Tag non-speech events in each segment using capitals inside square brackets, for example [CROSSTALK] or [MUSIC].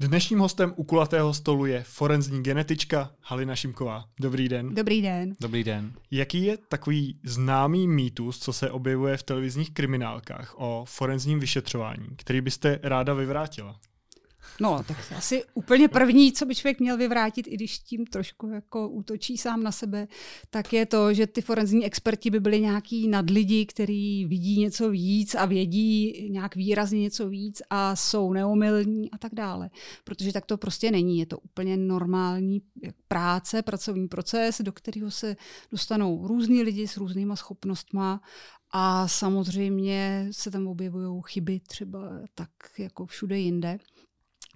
Dnešním hostem u kulatého stolu je forenzní genetička Halina Šimková. Dobrý den. Dobrý den. Dobrý den. Jaký je takový známý mýtus, co se objevuje v televizních kriminálkách o forenzním vyšetřování, který byste ráda vyvrátila? No, tak asi úplně první, co by člověk měl vyvrátit, i když tím trošku jako útočí sám na sebe, tak je to, že ty forenzní experti by byli nějaký nadlidi, který vidí něco víc a vědí nějak výrazně něco víc a jsou neomylní a tak dále. Protože tak to prostě není. Je to úplně normální práce, pracovní proces, do kterého se dostanou různí lidi s různýma schopnostma a samozřejmě se tam objevují chyby třeba tak jako všude jinde.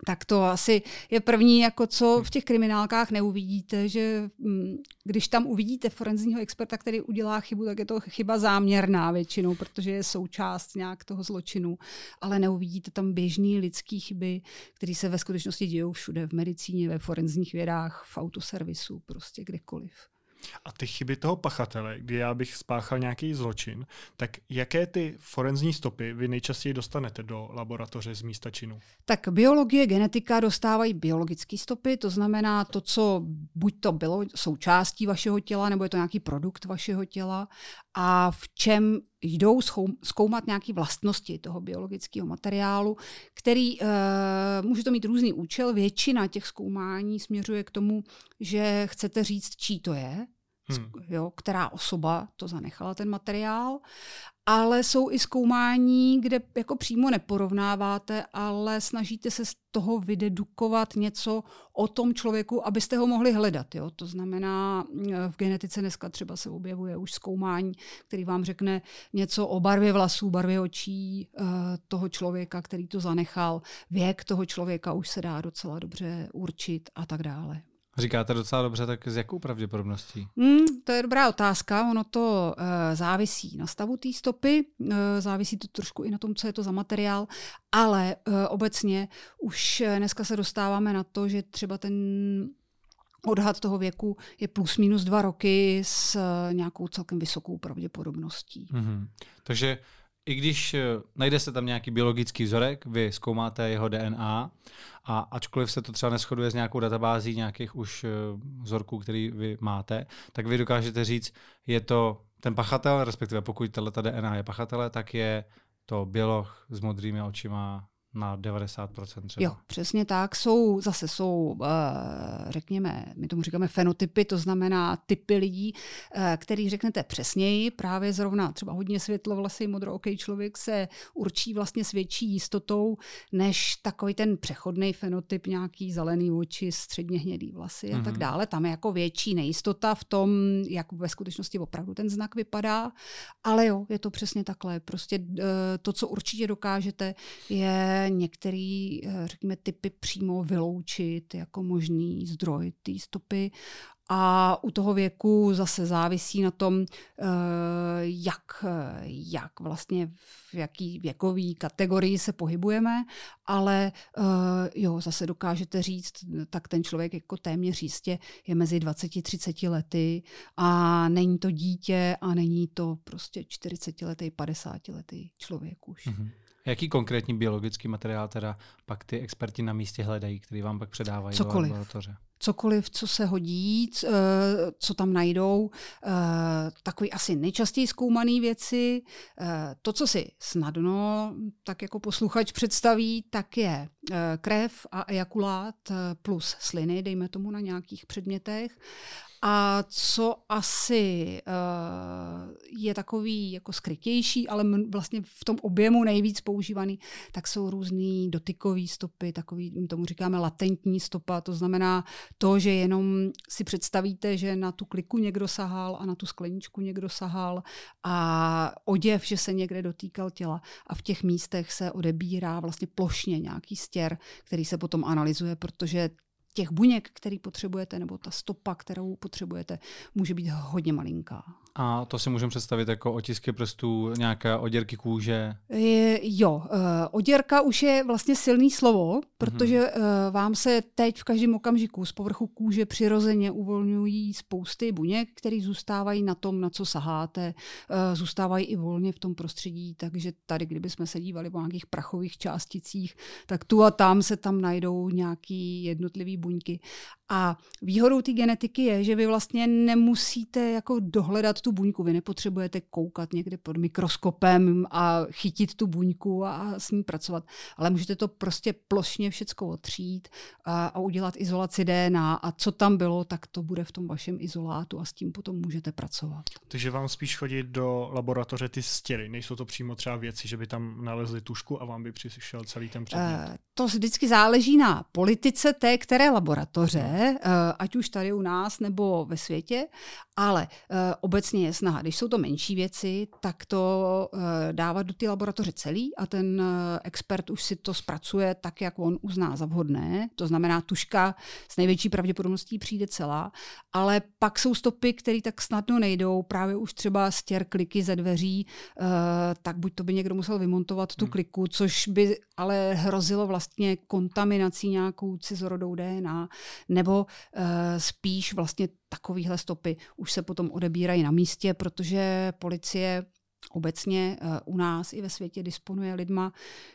Tak to asi je první, jako co v těch kriminálkách neuvidíte, že mm, když tam uvidíte forenzního experta, který udělá chybu, tak je to chyba záměrná většinou, protože je součást nějak toho zločinu, ale neuvidíte tam běžný lidský chyby, které se ve skutečnosti dějou všude, v medicíně, ve forenzních vědách, v autoservisu, prostě kdekoliv. A ty chyby toho pachatele, kdy já bych spáchal nějaký zločin, tak jaké ty forenzní stopy vy nejčastěji dostanete do laboratoře z místa činu? Tak biologie, genetika dostávají biologické stopy, to znamená to, co buď to bylo součástí vašeho těla, nebo je to nějaký produkt vašeho těla a v čem jdou zkoumat nějaké vlastnosti toho biologického materiálu, který uh, může to mít různý účel. Většina těch zkoumání směřuje k tomu, že chcete říct, čí to je, hmm. jo, která osoba to zanechala, ten materiál ale jsou i zkoumání, kde jako přímo neporovnáváte, ale snažíte se z toho vydedukovat něco o tom člověku, abyste ho mohli hledat. Jo? To znamená, v genetice dneska třeba se objevuje už zkoumání, který vám řekne něco o barvě vlasů, barvě očí uh, toho člověka, který to zanechal. Věk toho člověka už se dá docela dobře určit a tak dále. Říkáte docela dobře, tak s jakou pravděpodobností? Mm, to je dobrá otázka. Ono to uh, závisí na stavu té stopy, uh, závisí to trošku i na tom, co je to za materiál, ale uh, obecně už dneska se dostáváme na to, že třeba ten odhad toho věku je plus minus dva roky s nějakou celkem vysokou pravděpodobností. Mm-hmm. Takže i když najde se tam nějaký biologický vzorek, vy zkoumáte jeho DNA a ačkoliv se to třeba neschoduje s nějakou databází nějakých už eh, vzorků, který vy máte, tak vy dokážete říct, je to ten pachatel, respektive pokud ta DNA je pachatele, tak je to běloch s modrými očima, na 90% třeba. Jo, přesně tak. Jsou, zase jsou, uh, řekněme, my tomu říkáme fenotypy, to znamená typy lidí, uh, který řeknete přesněji, právě zrovna třeba hodně světlovlasý modrooký člověk se určí vlastně s větší jistotou, než takový ten přechodný fenotyp, nějaký zelený oči, středně hnědý vlasy mm-hmm. a tak mhm. dále. Tam je jako větší nejistota v tom, jak ve skutečnosti opravdu ten znak vypadá, ale jo, je to přesně takhle. Prostě uh, to, co určitě dokážete, je některé, eh, řekněme, typy přímo vyloučit jako možný zdroj té stopy. A u toho věku zase závisí na tom, eh, jak, jak vlastně v jaký věkový kategorii se pohybujeme, ale eh, jo, zase dokážete říct, tak ten člověk jako téměř jistě je mezi 20-30 lety a není to dítě a není to prostě 40 letý, 50 letý člověk už. Mm-hmm. Jaký konkrétní biologický materiál teda pak ty experti na místě hledají, který vám pak předávají Cokoliv. do laboratoře? Cokoliv, co se hodí, eh, co tam najdou. Eh, takový asi nejčastěji zkoumaný věci. Eh, to, co si snadno tak jako posluchač představí, tak je krev a ejakulát plus sliny, dejme tomu na nějakých předmětech. A co asi uh, je takový jako skrytější, ale vlastně v tom objemu nejvíc používaný, tak jsou různý dotykové stopy, takový, tomu říkáme latentní stopa, to znamená to, že jenom si představíte, že na tu kliku někdo sahal a na tu skleničku někdo sahal a oděv, že se někde dotýkal těla a v těch místech se odebírá vlastně plošně nějaký stěr, který se potom analyzuje, protože těch buněk, který potřebujete, nebo ta stopa, kterou potřebujete, může být hodně malinká. A to si můžeme představit jako otisky prstů, nějaké oděrky kůže? Je, jo, uh, oděrka už je vlastně silný slovo, protože uh, vám se teď v každém okamžiku z povrchu kůže přirozeně uvolňují spousty buněk, které zůstávají na tom, na co saháte, uh, zůstávají i volně v tom prostředí, takže tady, kdybychom se dívali po nějakých prachových částicích, tak tu a tam se tam najdou nějaký jednotlivý buňky. A výhodou té genetiky je, že vy vlastně nemusíte jako dohledat tu buňku. Vy nepotřebujete koukat někde pod mikroskopem a chytit tu buňku a s ní pracovat, ale můžete to prostě plošně všecko otřít a, a udělat izolaci DNA a co tam bylo, tak to bude v tom vašem izolátu a s tím potom můžete pracovat. Takže vám spíš chodit do laboratoře ty stěry, nejsou to přímo třeba věci, že by tam nalezli tušku a vám by přišel celý ten předmět? Uh, to vždycky záleží na politice té které laboratoře, uh, ať už tady u nás nebo ve světě, ale uh, obecně je snaha, když jsou to menší věci, tak to uh, dávat do té laboratoře celý a ten expert už si to zpracuje tak, jak on uzná za vhodné. To znamená, tuška s největší pravděpodobností přijde celá, ale pak jsou stopy, které tak snadno nejdou, právě už třeba stěr kliky ze dveří, tak buď to by někdo musel vymontovat tu hmm. kliku, což by ale hrozilo vlastně kontaminací nějakou cizorodou DNA, nebo uh, spíš vlastně takovýhle stopy už se potom odebírají na místě, protože policie obecně uh, u nás i ve světě disponuje lidma,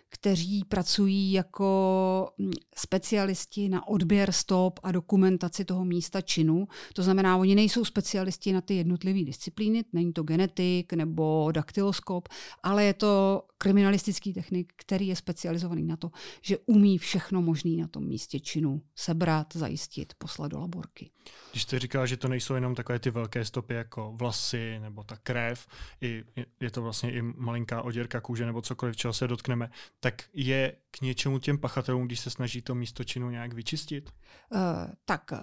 kteří pracují jako hm, specialisti na odběr stop a dokumentaci toho místa činu. To znamená, oni nejsou specialisti na ty jednotlivé disciplíny, není to genetik nebo daktyloskop, ale je to kriminalistický technik, který je specializovaný na to, že umí všechno možné na tom místě činu sebrat, zajistit, poslat do laborky. Když jste říkal, že to nejsou jenom takové ty velké stopy jako vlasy nebo ta krev, i, je to vlastně i malinká oděrka kůže nebo cokoliv, čeho se dotkneme, tak je k něčemu těm pachatelům, když se snaží to místo činu nějak vyčistit? Uh, tak uh,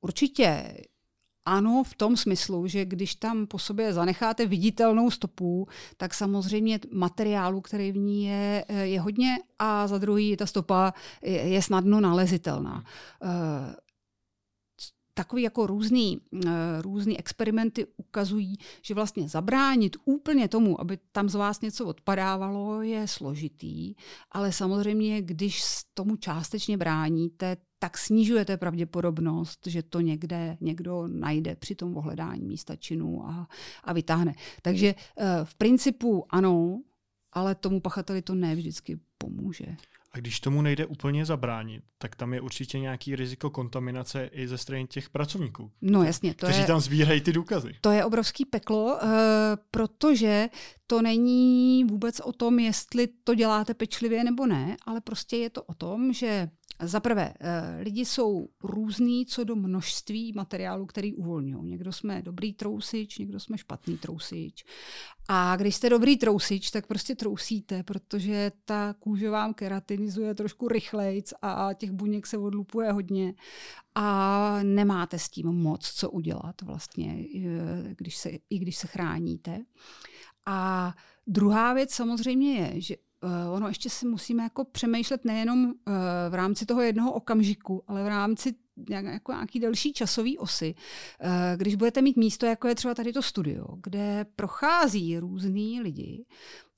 určitě ano, v tom smyslu, že když tam po sobě zanecháte viditelnou stopu, tak samozřejmě materiálu, který v ní je, eh, je hodně a za druhý ta stopa je, snadno nalezitelná. Uh, takový jako různý, eh, různý experimenty ukazují, že vlastně zabránit úplně tomu, aby tam z vás něco odpadávalo, je složitý, ale samozřejmě, když tomu částečně bráníte, tak snižujete pravděpodobnost, že to někde někdo najde při tom ohledání místa činu a, a vytáhne. Takže eh, v principu ano, ale tomu pachateli to ne vždycky pomůže. A když tomu nejde úplně zabránit, tak tam je určitě nějaký riziko kontaminace i ze strany těch pracovníků. No jasně. To kteří je, tam sbírají ty důkazy. To je obrovský peklo, uh, protože to není vůbec o tom, jestli to děláte pečlivě nebo ne, ale prostě je to o tom, že za prvé, eh, lidi jsou různý co do množství materiálu, který uvolňují. Někdo jsme dobrý trousič, někdo jsme špatný trousič. A když jste dobrý trousič, tak prostě trousíte, protože ta kůže vám keratinizuje trošku rychlejc a těch buněk se odlupuje hodně a nemáte s tím moc co udělat vlastně, eh, když se, i když se chráníte. A druhá věc samozřejmě je, že uh, ono ještě si musíme jako přemýšlet nejenom uh, v rámci toho jednoho okamžiku, ale v rámci jako nějaký delší časový osy. Uh, když budete mít místo, jako je třeba tady to studio, kde prochází různý lidi,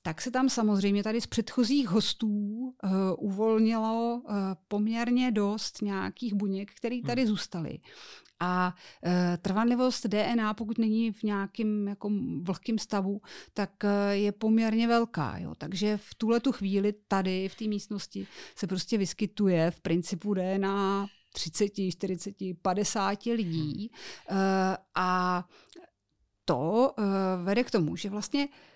tak se tam samozřejmě tady z předchozích hostů uh, uvolnilo uh, poměrně dost nějakých buněk, které tady hmm. zůstaly. A e, trvanlivost DNA, pokud není v nějakém jako vlhkém stavu, tak e, je poměrně velká. Jo. Takže v tuhle tu chvíli tady v té místnosti se prostě vyskytuje v principu DNA 30, 40, 50 lidí. E, a to e, vede k tomu, že vlastně Eh,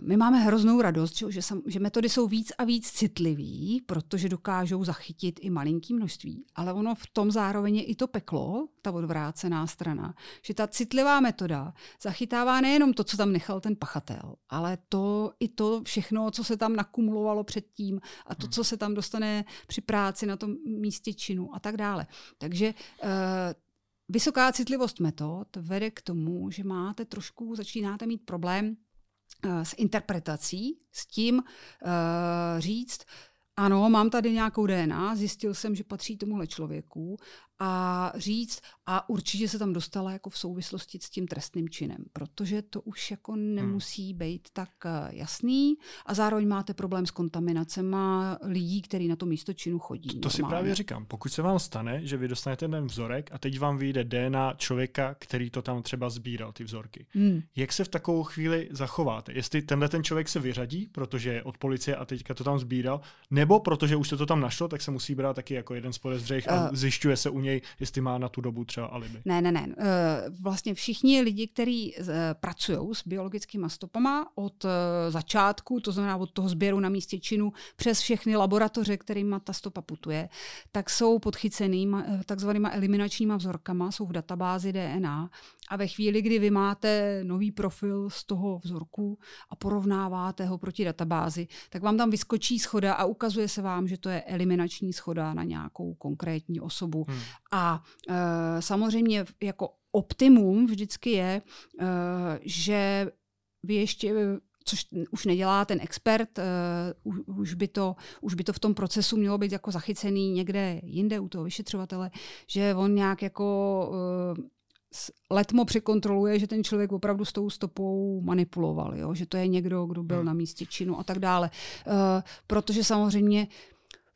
my máme hroznou radost, že, že, sam, že metody jsou víc a víc citlivý, protože dokážou zachytit i malinký množství. Ale ono v tom zároveň je i to peklo, ta odvrácená strana, že ta citlivá metoda zachytává nejenom to, co tam nechal ten pachatel, ale to i to všechno, co se tam nakumulovalo předtím a to, hmm. co se tam dostane při práci na tom místě činu a tak dále. Takže uh, vysoká citlivost metod vede k tomu, že máte trošku, začínáte mít problém Eh, s interpretací, s tím uh, říct, ano, mám tady nějakou DNA, zjistil jsem, že patří tomuhle člověku a říct, a určitě se tam dostala jako v souvislosti s tím trestným činem, protože to už jako hmm. nemusí být tak eh, jasný a zároveň máte problém s kontaminacemi lidí, kteří na to místo činu chodí. To, to si právě říkám. Pokud se vám stane, že vy dostanete ten vzorek a teď vám vyjde DNA člověka, který to tam třeba sbíral, ty vzorky. Hmm. Jak se v takovou chvíli zachováte? Jestli tenhle ten člověk se vyřadí, protože je od policie a teďka to tam sbíral, nebo protože už se to tam našlo, tak se musí brát taky jako jeden z podezřelých a uh, zjišťuje se u něj, jestli má na tu dobu třeba alibi. Ne, ne, ne. Uh, vlastně všichni lidi, kteří uh, pracují s biologickými stopama od uh, začátku, to znamená od toho sběru na místě činu přes všechny laboratoře, kterými ta stopa putuje, tak jsou podchycený takzvanýma eliminačníma vzorkama, jsou v databázi DNA a ve chvíli, kdy vy máte nový profil z toho vzorku a porovnáváte ho proti databázi, tak vám tam vyskočí schoda a ukazuje se vám, že to je eliminační schoda na nějakou konkrétní osobu. Hmm. A e, samozřejmě jako optimum vždycky je, e, že vy ještě což už nedělá ten expert, uh, už, by to, už by to v tom procesu mělo být jako zachycený někde jinde u toho vyšetřovatele, že on nějak jako uh, letmo překontroluje, že ten člověk opravdu s tou stopou manipuloval, jo? že to je někdo, kdo byl hmm. na místě činu a tak dále. Uh, protože samozřejmě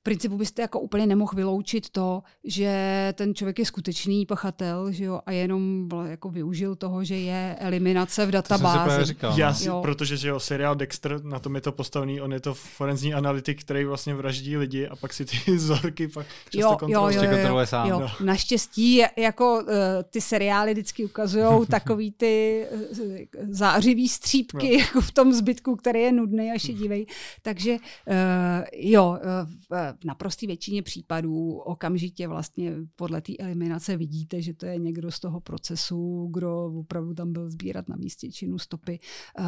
principu byste jako úplně nemohl vyloučit to, že ten člověk je skutečný pachatel že jo, a jenom jako využil toho, že je eliminace v databázi. To Já si, protože že jo, seriál Dexter, na tom je to postavený, on je to forenzní analytik, který vlastně vraždí lidi a pak si ty [LAUGHS] vzorky pak často jo, kontroluje. Jo, jo, jo, jo, sám. Jo. No. Naštěstí jako uh, ty seriály vždycky ukazují [LAUGHS] takový ty uh, zářivý střípky no. jako v tom zbytku, který je nudný a šedivý. Takže uh, jo, uh, naprosté většině případů okamžitě vlastně podle té eliminace vidíte, že to je někdo z toho procesu, kdo opravdu tam byl sbírat na místě činu stopy. Uh,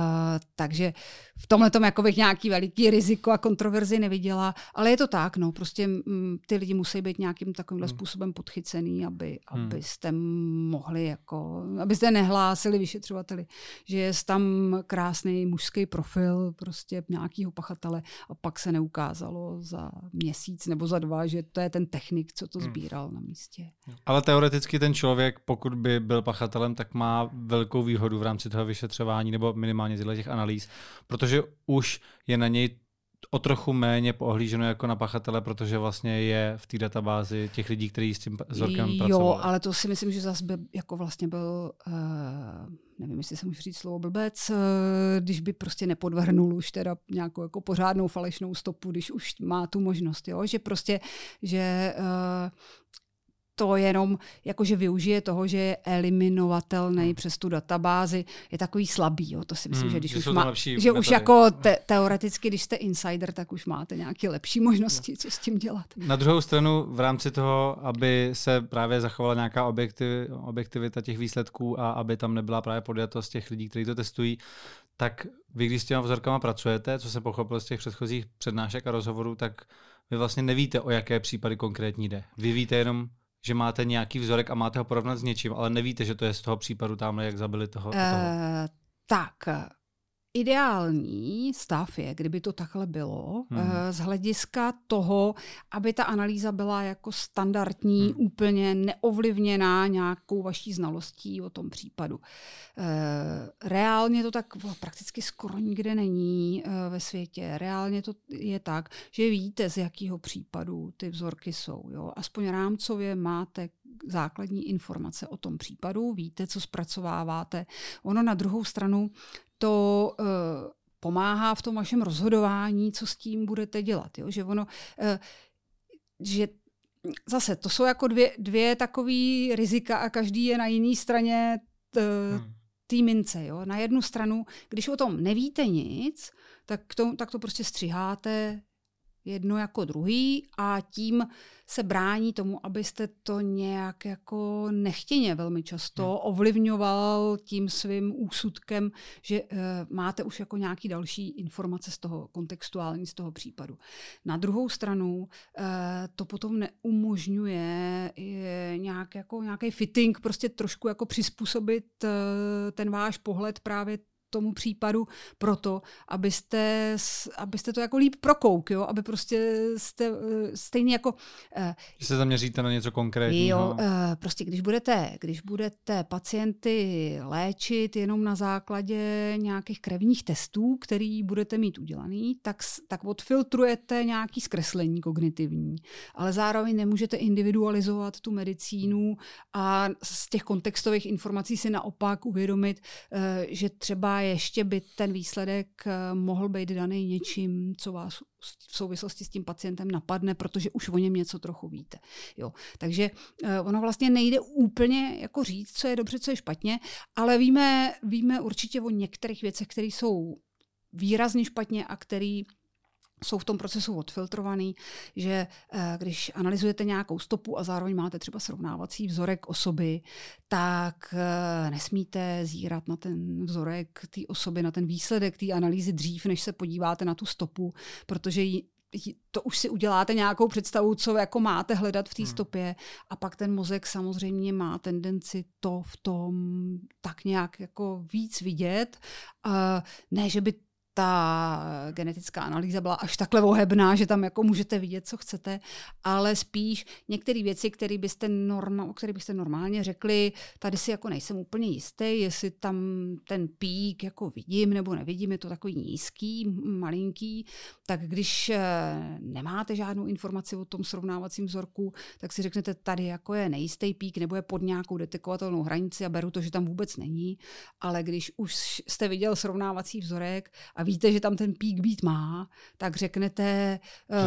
takže v tomhle tom jako bych nějaký veliký riziko a kontroverzi neviděla, ale je to tak, no, prostě m, mm, ty lidi musí být nějakým takovýmhle hmm. způsobem podchycený, aby, hmm. abyste mohli jako, abyste nehlásili vyšetřovateli, že je tam krásný mužský profil prostě nějakého pachatele a pak se neukázalo za měsíc měsíc nebo za dva, že to je ten technik, co to hmm. sbíral na místě. Ale teoreticky ten člověk, pokud by byl pachatelem, tak má velkou výhodu v rámci toho vyšetřování nebo minimálně z těch analýz, protože už je na něj o trochu méně pohlíženo jako na pachatele, protože vlastně je v té databázi těch lidí, kteří s tím vzorkem jo, pracovali. Jo, ale to si myslím, že zase by jako vlastně byl, uh, nevím, jestli se můžu říct slovo blbec, uh, když by prostě nepodvrhnul už teda nějakou jako pořádnou falešnou stopu, když už má tu možnost, jo, že prostě, že uh, to jenom jakože využije toho, že je eliminovatelný hmm. přes tu databázi, je takový slabý. Jo. To si myslím, hmm, že když že už má, že už jako te, teoreticky, když jste insider, tak už máte nějaké lepší možnosti, no. co s tím dělat. Na druhou stranu, v rámci toho, aby se právě zachovala nějaká objektiv, objektivita těch výsledků a aby tam nebyla právě podjatost těch lidí, kteří to testují, tak vy, když s těma vzorkama pracujete, co se pochopil z těch předchozích přednášek a rozhovorů, tak vy vlastně nevíte, o jaké případy konkrétní jde. Vy víte jenom, že máte nějaký vzorek a máte ho porovnat s něčím, ale nevíte, že to je z toho případu tamhle, jak zabili toho. Uh, toho. tak, ideální stav je, kdyby to takhle bylo, hmm. Eh, z hlediska toho, aby ta analýza byla jako standardní, hmm. úplně neovlivněná nějakou vaší znalostí o tom případu. Eh, reálně to tak prakticky skoro nikde není eh, ve světě. Reálně to je tak, že víte, z jakého případu ty vzorky jsou. Jo? Aspoň rámcově máte základní informace o tom případu, víte, co zpracováváte. Ono na druhou stranu to uh, pomáhá v tom vašem rozhodování, co s tím budete dělat. Jo? Že ono, uh, že zase, to jsou jako dvě, dvě takové rizika a každý je na jiné straně t, hmm. té mince. Jo? Na jednu stranu, když o tom nevíte nic, tak to, tak to prostě střiháte jedno jako druhý a tím se brání tomu, abyste to nějak jako nechtěně velmi často hmm. ovlivňoval tím svým úsudkem, že uh, máte už jako nějaký další informace z toho kontextuální, z toho případu. Na druhou stranu uh, to potom neumožňuje je nějak jako nějaký fitting, prostě trošku jako přizpůsobit uh, ten váš pohled právě tomu případu proto, abyste, abyste to jako líp prokouk, jo? aby prostě jste eh, stejně jako... Uh, že se zaměříte na něco konkrétního. Jo, uh, prostě když budete, když budete pacienty léčit jenom na základě nějakých krevních testů, který budete mít udělaný, tak, tak odfiltrujete nějaký zkreslení kognitivní, ale zároveň nemůžete individualizovat tu medicínu a z těch kontextových informací si naopak uvědomit, že třeba ještě by ten výsledek eh, mohl být daný něčím, co vás v souvislosti s tím pacientem napadne, protože už o něm něco trochu víte. Jo. Takže eh, ono vlastně nejde úplně jako říct, co je dobře, co je špatně, ale víme, víme určitě o některých věcech, které jsou výrazně špatně a které jsou v tom procesu odfiltrovaný, že eh, když analyzujete nějakou stopu a zároveň máte třeba srovnávací vzorek osoby, tak eh, nesmíte zírat na ten vzorek té osoby, na ten výsledek té analýzy dřív, než se podíváte na tu stopu, protože to už si uděláte nějakou představu, co jako máte hledat v té hmm. stopě a pak ten mozek samozřejmě má tendenci to v tom tak nějak jako víc vidět. Uh, ne, že by ta genetická analýza byla až takhle ohebná, že tam jako můžete vidět, co chcete, ale spíš některé věci, které byste, norma, o kterých byste normálně řekli, tady si jako nejsem úplně jistý, jestli tam ten pík jako vidím nebo nevidím, je to takový nízký, malinký, tak když eh, nemáte žádnou informaci o tom srovnávacím vzorku, tak si řeknete, tady jako je nejistý pík nebo je pod nějakou detekovatelnou hranici a beru to, že tam vůbec není, ale když už jste viděl srovnávací vzorek a víte, že tam ten pík být má, tak řeknete,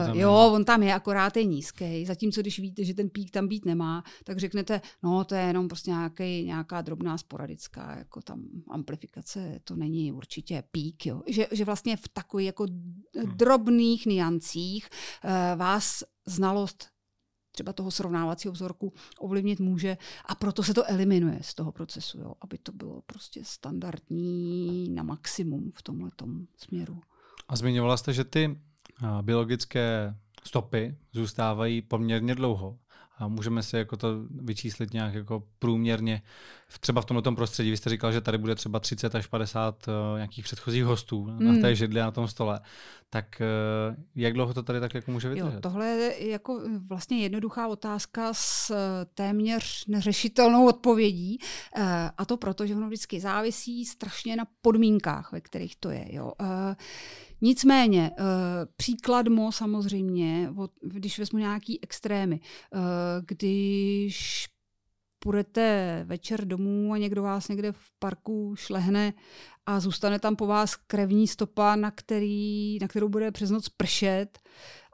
uh, jo, je. on tam je, akorát je nízký. Zatímco když víte, že ten pík tam být nemá, tak řeknete, no to je jenom prostě nějaký, nějaká drobná sporadická jako tam amplifikace, to není určitě pík. Jo. Že, že vlastně v takových jako hmm. drobných niancích uh, vás znalost třeba toho srovnávacího vzorku ovlivnit může a proto se to eliminuje z toho procesu, jo, aby to bylo prostě standardní na maximum v tomhle směru. A zmiňovala jste, že ty biologické stopy zůstávají poměrně dlouho a můžeme si jako to vyčíslit nějak jako průměrně třeba v tomto prostředí. Vy jste říkal, že tady bude třeba 30 až 50 uh, eh, nějakých předchozích hostů mm. na té židli na tom stole. Tak uh, jak dlouho to tady tak jako může vydržet? Jo, tohle je jako vlastně jednoduchá otázka s eh, téměř neřešitelnou odpovědí. Uh, a to proto, že ono vždycky závisí strašně na podmínkách, ve kterých to je. Jo. Uh, Nicméně, uh, příklad mo samozřejmě, když vezmu nějaký extrémy, uh, když půjdete večer domů a někdo vás někde v parku šlehne a zůstane tam po vás krevní stopa, na, který, na kterou bude přes noc pršet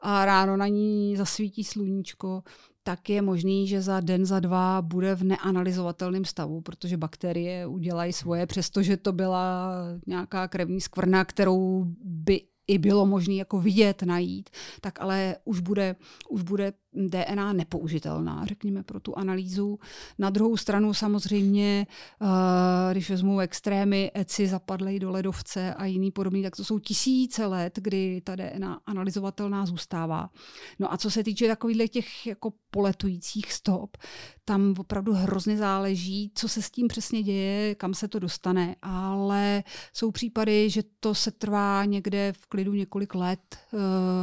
a ráno na ní zasvítí sluníčko, tak je možný, že za den, za dva bude v neanalyzovatelném stavu, protože bakterie udělají svoje, přestože to byla nějaká krevní skvrna, kterou by i bylo možné jako vidět, najít, tak ale už bude, už bude DNA nepoužitelná, řekněme, pro tu analýzu. Na druhou stranu samozřejmě, eh, když vezmu extrémy, eci zapadlej do ledovce a jiný podobný, tak to jsou tisíce let, kdy ta DNA analyzovatelná zůstává. No a co se týče takových těch jako poletujících stop, tam opravdu hrozně záleží, co se s tím přesně děje, kam se to dostane, ale jsou případy, že to se trvá někde v klidu několik let eh,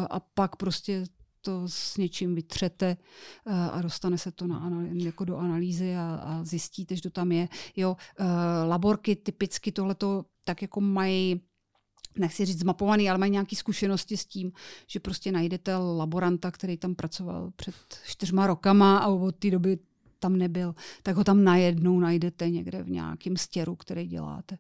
a pak prostě to s něčím vytřete eh, a dostane se to na, jako do analýzy a, a zjistíte, že to tam je. Jo, eh, laborky typicky tohleto tak jako mají nechci říct zmapovaný, ale mají nějaké zkušenosti s tím, že prostě najdete laboranta, který tam pracoval před čtyřma rokama a od té doby tam nebyl, tak ho tam najednou najdete někde v nějakém stěru, který děláte.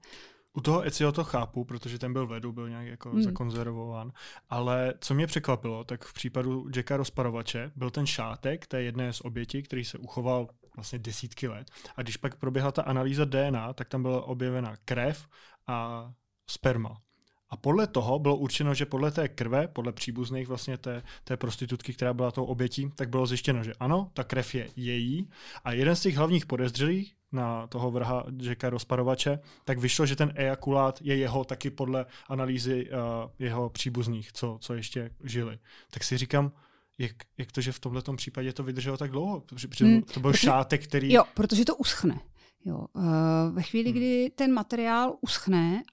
U toho Ezio to chápu, protože ten byl vedu, byl nějak jako hmm. zakonzervován. Ale co mě překvapilo, tak v případu Jacka rozparovače byl ten šátek té jedné z obětí, který se uchoval vlastně desítky let. A když pak proběhla ta analýza DNA, tak tam byla objevena krev a sperma. A podle toho bylo určeno, že podle té krve, podle příbuzných vlastně té, té prostitutky, která byla tou obětí, tak bylo zjištěno, že ano, ta krev je její. A jeden z těch hlavních podezřelých na toho vrha Jacka rozparovače, tak vyšlo, že ten ejakulát je jeho taky podle analýzy uh, jeho příbuzných, co, co ještě žili. Tak si říkám, jak, jak to, že v tomto případě to vydrželo tak dlouho? Protože hmm, to byl protože, šátek, který... Jo, protože to uschne. Jo. Uh, ve chvíli, hmm. kdy ten materiál uschne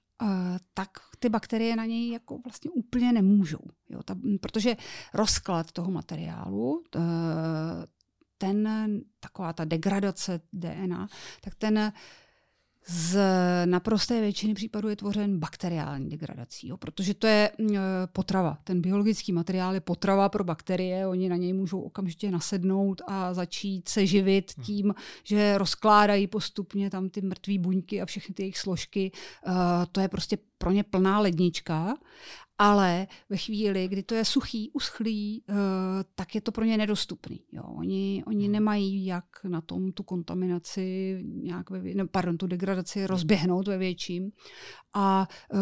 tak ty bakterie na něj jako vlastně úplně nemůžou. Jo? Ta, protože rozklad toho materiálu, ten, taková ta degradace DNA, tak ten z naprosté většiny případů je tvořen bakteriální degradací, jo, protože to je mm, potrava. Ten biologický materiál je potrava pro bakterie, oni na něj můžou okamžitě nasednout a začít se živit hmm. tím, že rozkládají postupně tam ty mrtvé buňky a všechny ty jejich složky. Uh, to je prostě pro ně plná lednička ale ve chvíli, kdy to je suchý, uschlý, uh, tak je to pro ně nedostupný. Jo. Oni, oni hmm. nemají jak na tom tu kontaminaci, nějak ve, ne, pardon, tu degradaci rozběhnout ve větším. A uh,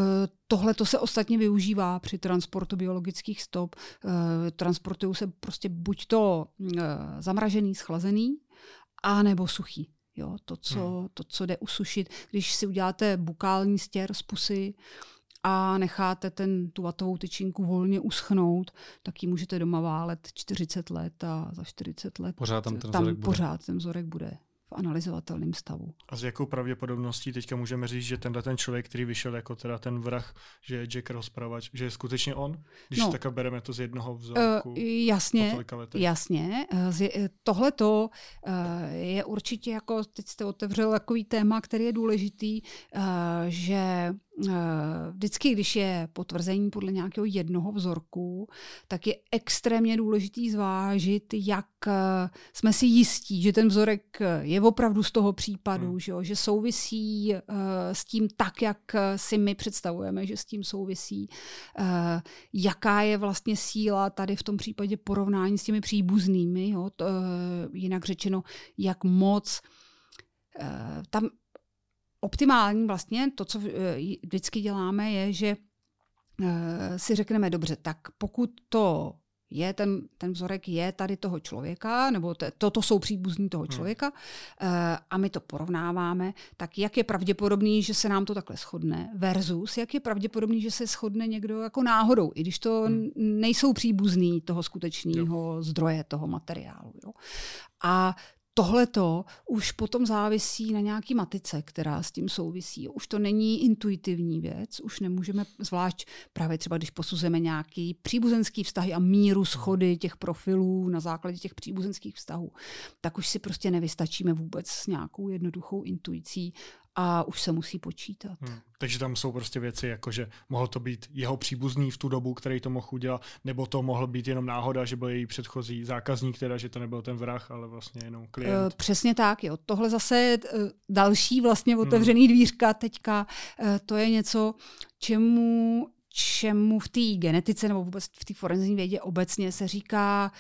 tohle to se ostatně využívá při transportu biologických stop. Uh, transportují se prostě buď to zamražený, schlazený, a nebo suchý. Jo, to, co, hmm. to, co jde usušit. Když si uděláte bukální stěr z pusy, a necháte ten, tu vatovou tyčinku volně uschnout, tak ji můžete doma válet 40 let a za 40 let pořád tam ten tam vzorek bude. pořád ten vzorek bude v analyzovatelném stavu. A s jakou pravděpodobností teďka můžeme říct, že tenhle ten člověk, který vyšel jako teda ten vrah, že je Jack rozpravač, že je skutečně on? Když no, tak bereme to z jednoho vzorku. Uh, jasně, jasně. Eh, Tohle to uh, je určitě jako, teď jste otevřel takový téma, který je důležitý, uh, že Eh, vždycky, když je potvrzení podle nějakého jednoho vzorku, tak je extrémně důležitý zvážit, jak eh, jsme si jistí, že ten vzorek je opravdu z toho případu, hmm. že, jo, že souvisí s tím tak, jak si my představujeme, že s tím souvisí, jaká je vlastně síla tady v tom případě porovnání s těmi příbuznými, jo, to, jinak řečeno, jak moc tam optimální vlastně, to, co eh, vždycky děláme, je, že eh, si řekneme, dobře, tak pokud to je ten, ten vzorek je tady toho člověka, nebo to, toto jsou příbuzní toho hmm. člověka hmm. a my to porovnáváme, tak jak je pravděpodobný, že se nám to takhle shodne versus jak je pravděpodobný, že se shodne někdo jako náhodou, i když to hmm. nejsou příbuzní toho skutečného zdroje toho materiálu. Jo. A tohleto už potom závisí na nějaký matice, která s tím souvisí. Už to není intuitivní věc, už nemůžeme, zvlášť právě třeba, když posuzujeme nějaký příbuzenský vztahy a míru schody těch profilů na základě těch příbuzenských vztahů, tak už si prostě nevystačíme vůbec s nějakou jednoduchou intuicí a už se musí počítat. Hmm. Takže tam jsou prostě věci, jako že mohl to být jeho příbuzný v tu dobu, který to mohl udělat, nebo to mohl být jenom náhoda, že byl její předchozí zákazník, teda, že to nebyl ten vrah, ale vlastně jenom klient. Uh, přesně tak, jo. Tohle zase uh, další vlastně otevřený hmm. dvířka teďka, uh, to je něco, čemu čemu v té genetice nebo vůbec v té forenzní vědě obecně se říká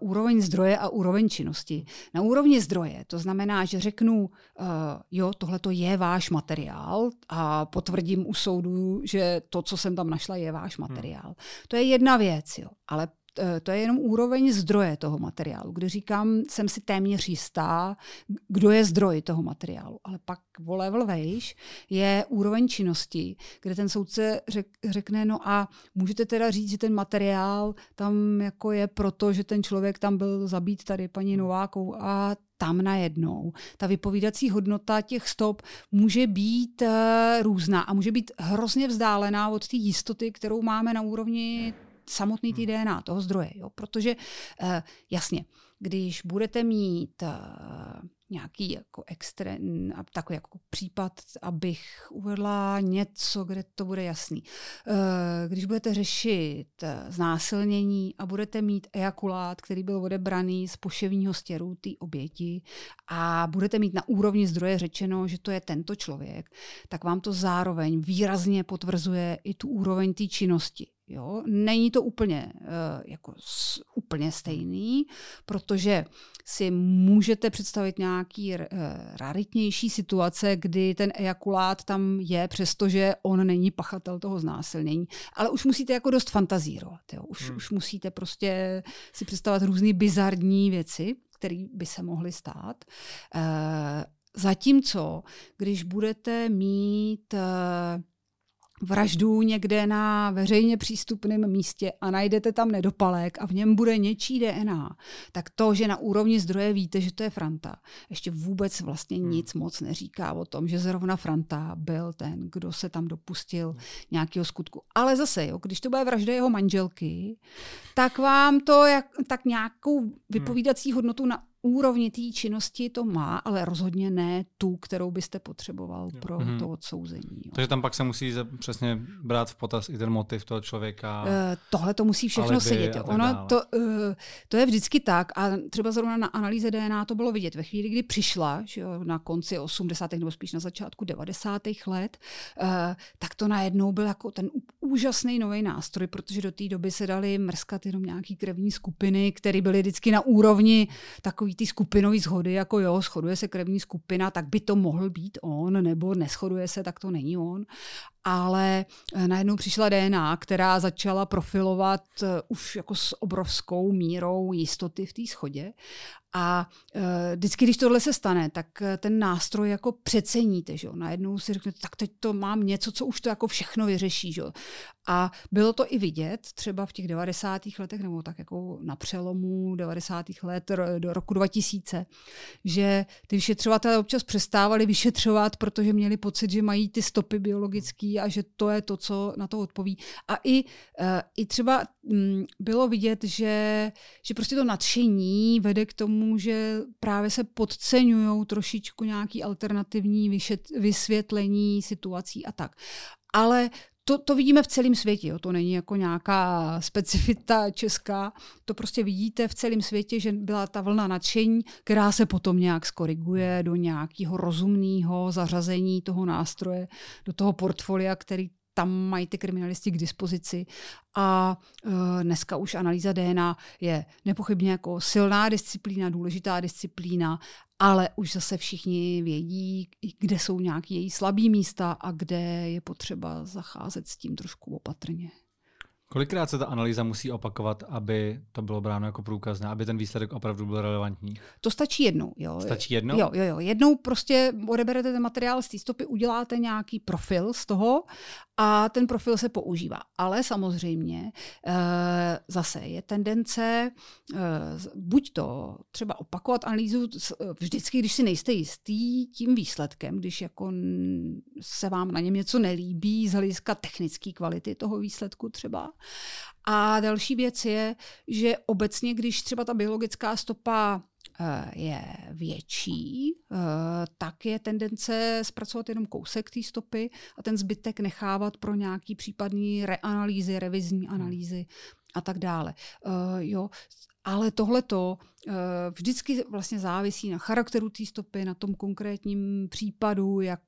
uh, úroveň zdroje a úroveň činnosti. Na úrovni zdroje, to znamená, že řeknu, uh, jo, tohle to je váš materiál a potvrdím u soudu, že to, co jsem tam našla, je váš hmm. materiál. Hmm. To je jedna věc, jo. Ale to je jenom úroveň zdroje toho materiálu, kde říkám, jsem si téměř jistá, kdo je zdroj toho materiálu. Ale pak o level vejš je úroveň činnosti, kde ten soudce řek, řekne, no a můžete teda říct, že ten materiál tam jako je proto, že ten člověk tam byl zabít tady paní Novákou a tam najednou. Ta vypovídací hodnota těch stop může být uh, různá a může být hrozně vzdálená od té jistoty, kterou máme na úrovni samotný tý hmm. DNA toho zdroje. Jo? Protože uh, jasně, když budete mít uh, nějaký jako extrém, takový jako případ, abych uvedla něco, kde to bude jasný. Uh, když budete řešit znásilnění a budete mít ejakulát, který byl odebraný z poševního stěru té oběti a budete mít na úrovni zdroje řečeno, že to je tento člověk, tak vám to zároveň výrazně potvrzuje i tu úroveň té činnosti. Jo? Není to úplně, uh, jako úplně stejný, protože si můžete představit nějaký uh, raritnější situace, kdy ten ejakulát tam je, přestože on není pachatel toho znásilnění. Ale už musíte jako dost fantazírovat. Jo? Už, hmm. už musíte prostě si představovat různé bizarní věci, které by se mohly stát. Uh, zatímco, když budete mít uh, vraždu někde na veřejně přístupném místě a najdete tam nedopalek a v něm bude něčí DNA, tak to, že na úrovni zdroje víte, že to je Franta, ještě vůbec vlastně hmm. nic moc neříká o tom, že zrovna Franta byl ten, kdo se tam dopustil hmm. nějakého skutku. Ale zase, jo, když to bude vražda jeho manželky, tak vám to jak, tak nějakou vypovídací hodnotu na úrovni té činnosti to má, ale rozhodně ne tu, kterou byste potřeboval jo. pro mm-hmm. to odsouzení. Jo. Takže tam pak se musí přesně brát v potaz i ten motiv toho člověka. Uh, tohle to musí všechno sedět. Ono to, uh, to je vždycky tak a třeba zrovna na analýze DNA to bylo vidět. Ve chvíli, kdy přišla, že jo, na konci 80. nebo spíš na začátku 90. let, uh, tak to najednou byl jako ten úžasný nový nástroj, protože do té doby se dali mrskat jenom nějaký krevní skupiny, které byly vždycky na úrovni takový takový ty skupinový shody, jako jo, shoduje se krevní skupina, tak by to mohl být on, nebo neschoduje se, tak to není on. Ale eh, najednou přišla DNA, která začala profilovat eh, už jako s obrovskou mírou jistoty v té schodě. A uh, vždycky, když tohle se stane, tak ten nástroj jako přeceníte. Že? Najednou si řeknete, tak teď to mám něco, co už to jako všechno vyřeší. Že? A bylo to i vidět třeba v těch 90. letech, nebo tak jako na přelomu 90. let do roku 2000, že ty vyšetřovatelé občas přestávali vyšetřovat, protože měli pocit, že mají ty stopy biologické a že to je to, co na to odpoví. A i, uh, i třeba um, bylo vidět, že, že prostě to nadšení vede k tomu, že právě se podceňují trošičku nějaký alternativní vyšet, vysvětlení situací a tak. Ale to, to vidíme v celém světě, jo. to není jako nějaká specifita česká, to prostě vidíte v celém světě, že byla ta vlna nadšení, která se potom nějak skoriguje do nějakého rozumného zařazení toho nástroje, do toho portfolia, který tam mají ty kriminalisti k dispozici. A uh, dneska už analýza DNA je nepochybně jako silná disciplína, důležitá disciplína, ale už zase všichni vědí, kde jsou nějaké její slabé místa a kde je potřeba zacházet s tím trošku opatrně. Kolikrát se ta analýza musí opakovat, aby to bylo bráno jako průkazné, aby ten výsledek opravdu byl relevantní? To stačí jednou. Jo. Stačí jednou? Jo, jo, jo. Jednou prostě odeberete ten materiál z té stopy, uděláte nějaký profil z toho a ten profil se používá. Ale samozřejmě e, zase je tendence e, buď to třeba opakovat analýzu vždycky, když si nejste jistý tím výsledkem, když jako se vám na něm něco nelíbí z hlediska technické kvality toho výsledku třeba. A další věc je, že obecně, když třeba ta biologická stopa Eh, je větší, eh, tak je tendence zpracovat jenom kousek té stopy a ten zbytek nechávat pro nějaký případný reanalýzy, revizní hmm. analýzy a tak dále. Eh, jo, ale tohleto vždycky vlastně závisí na charakteru té stopy, na tom konkrétním případu, jak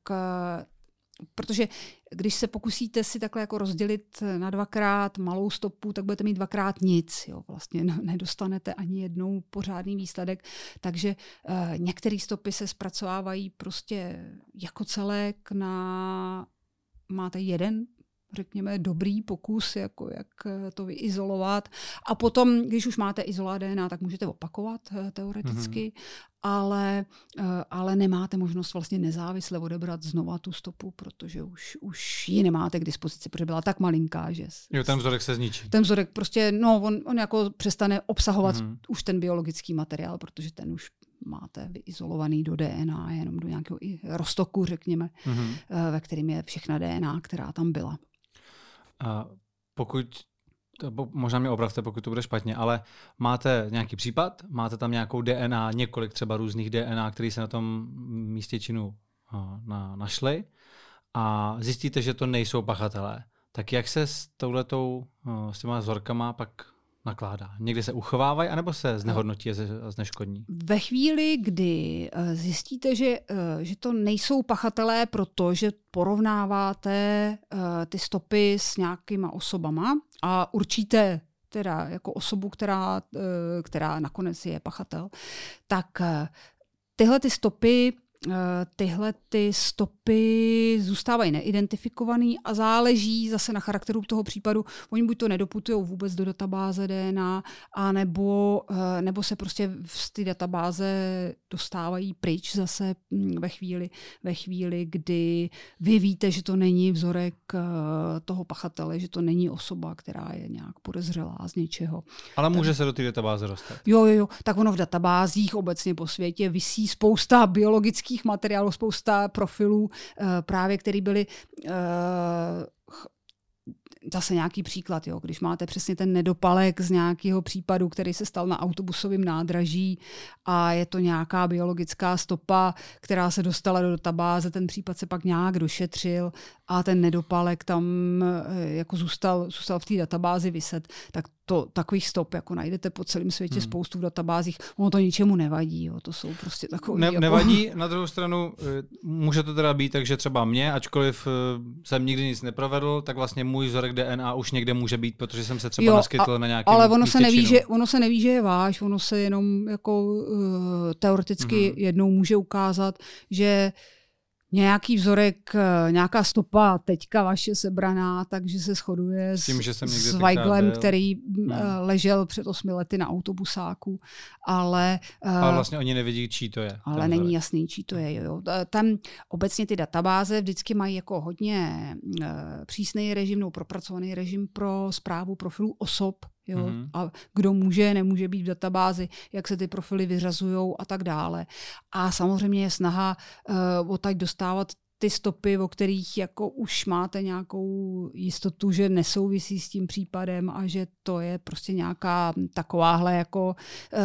Protože když se pokusíte si takhle jako rozdělit na dvakrát malou stopu, tak budete mít dvakrát nic. Jo. Vlastně nedostanete ani jednou pořádný výsledek. Takže uh, některé stopy se zpracovávají prostě jako celek na máte jeden řekněme, dobrý pokus, jako jak to vyizolovat. A potom, když už máte izolát DNA, tak můžete opakovat eh, teoreticky, mm-hmm. ale, eh, ale nemáte možnost vlastně nezávisle odebrat znova tu stopu, protože už, už ji nemáte k dispozici, protože byla tak malinká, že... Jo, ten vzorek se zničí. Ten vzorek prostě, no, on, on jako přestane obsahovat mm-hmm. už ten biologický materiál, protože ten už máte vyizolovaný do DNA, jenom do nějakého roztoku, řekněme, mm-hmm. ve kterým je všechna DNA, která tam byla. A pokud možná mě opravte, pokud to bude špatně, ale máte nějaký případ, máte tam nějakou DNA, několik třeba různých DNA, které se na tom místě činu na, našly a zjistíte, že to nejsou pachatelé. Tak jak se s touhletou, s těma vzorkama pak nakládá? Někdy se uchovávají, anebo se znehodnotí a zneškodní? Ve chvíli, kdy eh, zjistíte, že, eh, že to nejsou pachatelé, protože porovnáváte eh, ty stopy s nějakýma osobama a určíte teda jako osobu, která, která nakonec je pachatel, tak tyhle ty stopy tyhle ty stopy zůstávají neidentifikovaný a záleží zase na charakteru toho případu. Oni buď to nedoputují vůbec do databáze DNA, a nebo, eh, nebo se prostě z té databáze dostávají pryč zase hm, ve chvíli, ve chvíli, kdy vy víte, že to není vzorek eh, toho pachatele, že to není osoba, která je nějak podezřelá z něčeho. Ale může tak, se do té databáze dostat. Jo, jo, jo. Tak ono v databázích obecně po světě visí spousta biologických materiálů, spousta profilů, eh, právě které byly zase nějaký příklad, jo, když máte přesně ten nedopalek z nějakého případu, který se stal na autobusovém nádraží a je to nějaká biologická stopa, která se dostala do databáze, ten případ se pak nějak došetřil a ten nedopalek tam eh, jako zůstal, zůstal v té databázi vyset, tak to, takových stop jako najdete po celém světě hmm. spoustu v databázích. Ono to ničemu nevadí, jo. to jsou prostě takové. Ne, jako... Nevadí, [LAUGHS] na druhou stranu eh, může to teda být takže třeba mě, ačkoliv eh, jsem nikdy nic neprovedl, tak vlastně můj vzorek DNA už někde může být, protože jsem se třeba jo, naskytl a, na nějaký Ale ono se, neví, že, ono se neví, že je váš, ono se jenom jako uh, teoreticky hmm. jednou může ukázat, že uh, nějaký vzorek, eh, nějaká stopa teďka vaše sebraná, takže se shoduje s, tím, že jsem s Weiglem, který no. ležel před osmi lety na autobusáku, ale... Eh, ale vlastně oni nevidí, čí to je. Ale není vzorek. jasný, čí to je. Jo. Tam obecně ty databáze vždycky mají jako hodně přísný režim, nebo propracovaný režim pro zprávu profilů osob, Jo? Mm-hmm. A kdo může, nemůže být v databázi, jak se ty profily vyřazují a tak dále. A samozřejmě je snaha uh, odtaď dostávat ty stopy, o kterých jako už máte nějakou jistotu, že nesouvisí s tím případem a že to je prostě nějaká takováhle jako uh,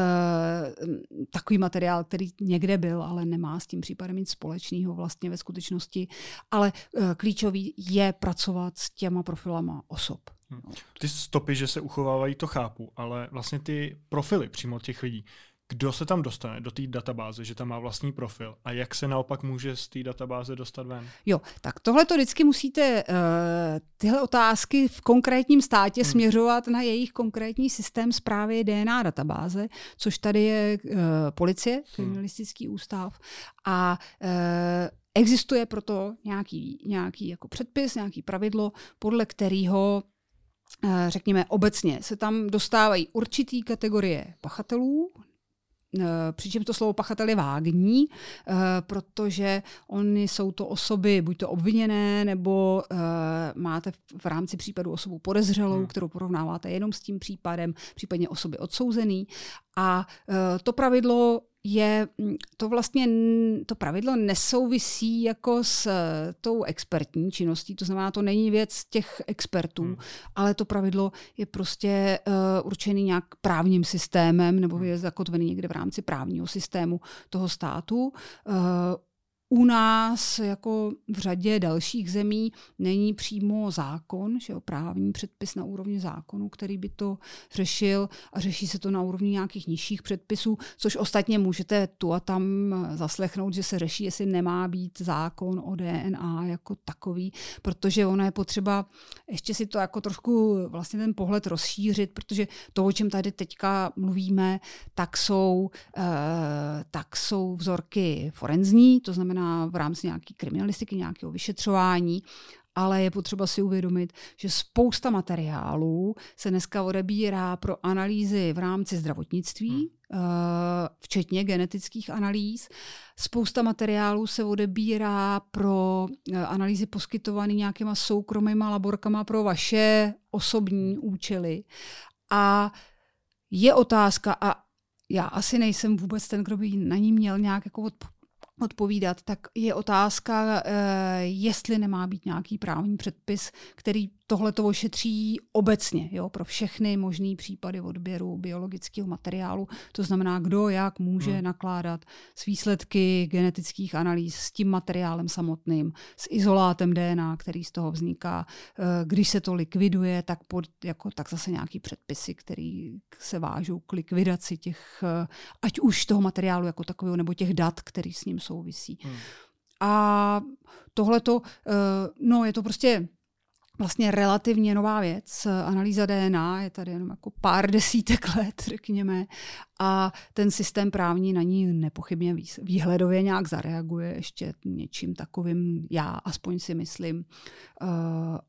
takový materiál, který někde byl, ale nemá s tím případem nic společného vlastně ve skutečnosti. Ale uh, klíčový je pracovat s těma profilama osob. Hmm. Ty stopy, že se uchovávají, to chápu, ale vlastně ty profily přímo těch lidí, kdo se tam dostane do té databáze, že tam má vlastní profil a jak se naopak může z té databáze dostat ven? Jo, tak tohle to vždycky musíte uh, tyhle otázky v konkrétním státě hmm. směřovat na jejich konkrétní systém zprávy DNA databáze, což tady je uh, policie, hmm. kriminalistický hmm. ústav a uh, Existuje proto nějaký, nějaký jako předpis, nějaký pravidlo, podle kterého řekněme obecně, se tam dostávají určitý kategorie pachatelů, Eh, přičemž to slovo pachatel je vágní, eh, protože oni jsou to osoby, buď to obviněné, nebo eh, máte v rámci případu osobu podezřelou, hmm. kterou porovnáváte jenom s tím případem, případně osoby odsouzený. A to pravidlo je mm, to vlastně, to pravidlo nesouvisí jako s eh, tou expertní činností, to znamená, to není věc těch expertů, hmm. ale to pravidlo je prostě uh, určený nějak právním systémem nebo hmm. je zakotvený někde v rámci právního systému toho státu. Uh, u nás, jako v řadě dalších zemí, není přímo zákon, že jo, právní předpis na úrovni zákonu, který by to řešil a řeší se to na úrovni nějakých nižších předpisů, což ostatně můžete tu a tam zaslechnout, že se řeší, jestli nemá být zákon o DNA jako takový, protože ono je potřeba ještě si to jako trošku vlastně ten pohled rozšířit, protože to, o čem tady teďka mluvíme, tak jsou, uh, tak jsou vzorky forenzní, to znamená znamená v rámci nějaké kriminalistiky, nějakého vyšetřování, ale je potřeba si uvědomit, že spousta materiálů se dneska odebírá pro analýzy v rámci zdravotnictví, hmm. Eh, včetně genetických analýz. Spousta materiálů se odebírá pro eh, analýzy poskytované nějakýma soukromýma laborkama pro vaše osobní účely. A je otázka, a já asi nejsem vůbec ten, kdo by na ní měl nějak jako odpovídat, tak je otázka, eh, jestli nemá být nějaký právní předpis, který tohle to ošetří obecně jo, pro všechny možné případy odběru biologického materiálu. To znamená, kdo jak může hmm. nakládat s výsledky genetických analýz, s tím materiálem samotným, s izolátem DNA, který z toho vzniká. Eh, když se to likviduje, tak, pod, jako, tak zase nějaký předpisy, které se vážou k likvidaci těch, eh, ať už toho materiálu jako takového, nebo těch dat, který s ním souvisí. Hmm. A tohle to, eh, no je to prostě vlastně relativně nová věc. Analýza DNA je tady jenom jako pár [LAUGHS] desítek let, řekněme, a ten systém právní na ní nepochybně výhledově nějak zareaguje ještě něčím takovým, já aspoň si myslím. Uh,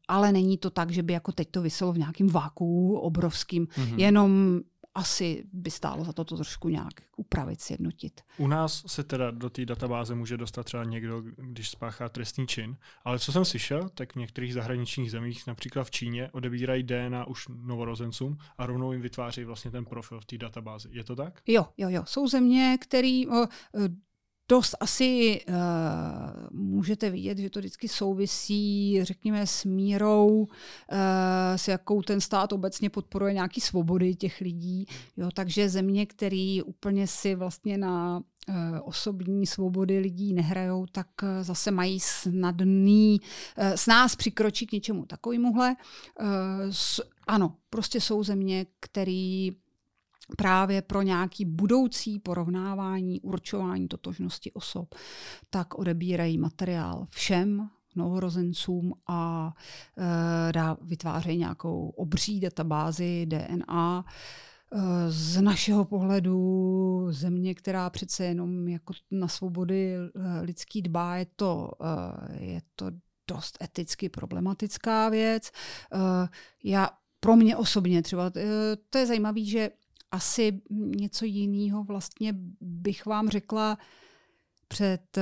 ale není to tak, že by jako teď to vyselo v nějakém váku obrovským, mm-hmm. jenom asi by stálo za to to trošku nějak upravit, sjednotit. U nás se teda do té databáze může dostat třeba někdo, když spáchá trestný čin, ale co jsem slyšel, tak v některých zahraničních zemích, například v Číně, odebírají DNA už novorozencům a rovnou jim vytváří vlastně ten profil v té databázi. Je to tak? Jo, jo, jo. Jsou země, které dost asi uh, můžete vidět, že to vždycky souvisí, řekněme, s mírou, uh, s jakou ten stát obecně podporuje nějaký svobody těch lidí. Jo, takže země, které úplně si vlastně na uh, osobní svobody lidí nehrajou, tak zase mají snadný, s nás přikročí k něčemu takovémuhle. Uh, s, ano, prostě jsou země, které právě pro nějaký budoucí porovnávání, určování totožnosti osob, tak odebírají materiál všem novorozencům a e, dá, vytvářejí nějakou obří databázi DNA. E, z našeho pohledu země, která přece jenom jako na svobody e, lidský dbá, je to, e, je to dost eticky problematická věc. Já pro mě osobně třeba, to je zajímavé, že asi něco jiného vlastně bych vám řekla před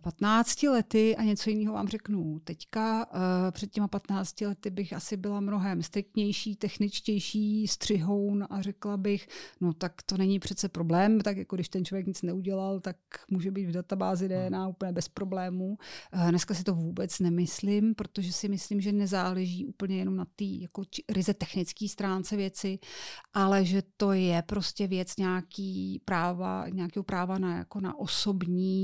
15 eh, lety a něco jiného vám řeknu teďka. Eh, před těma 15 lety bych asi byla mnohem striktnější, techničtější, střihoun a řekla bych, no tak to není přece problém, tak jako když ten člověk nic neudělal, tak může být v databázi DNA hmm. úplně bez problémů. Eh, dneska si to vůbec nemyslím, protože si myslím, že nezáleží úplně jenom na té jako ryze technické stránce věci, ale že to je prostě věc nějaký práva, nějakého práva na, jako na osobní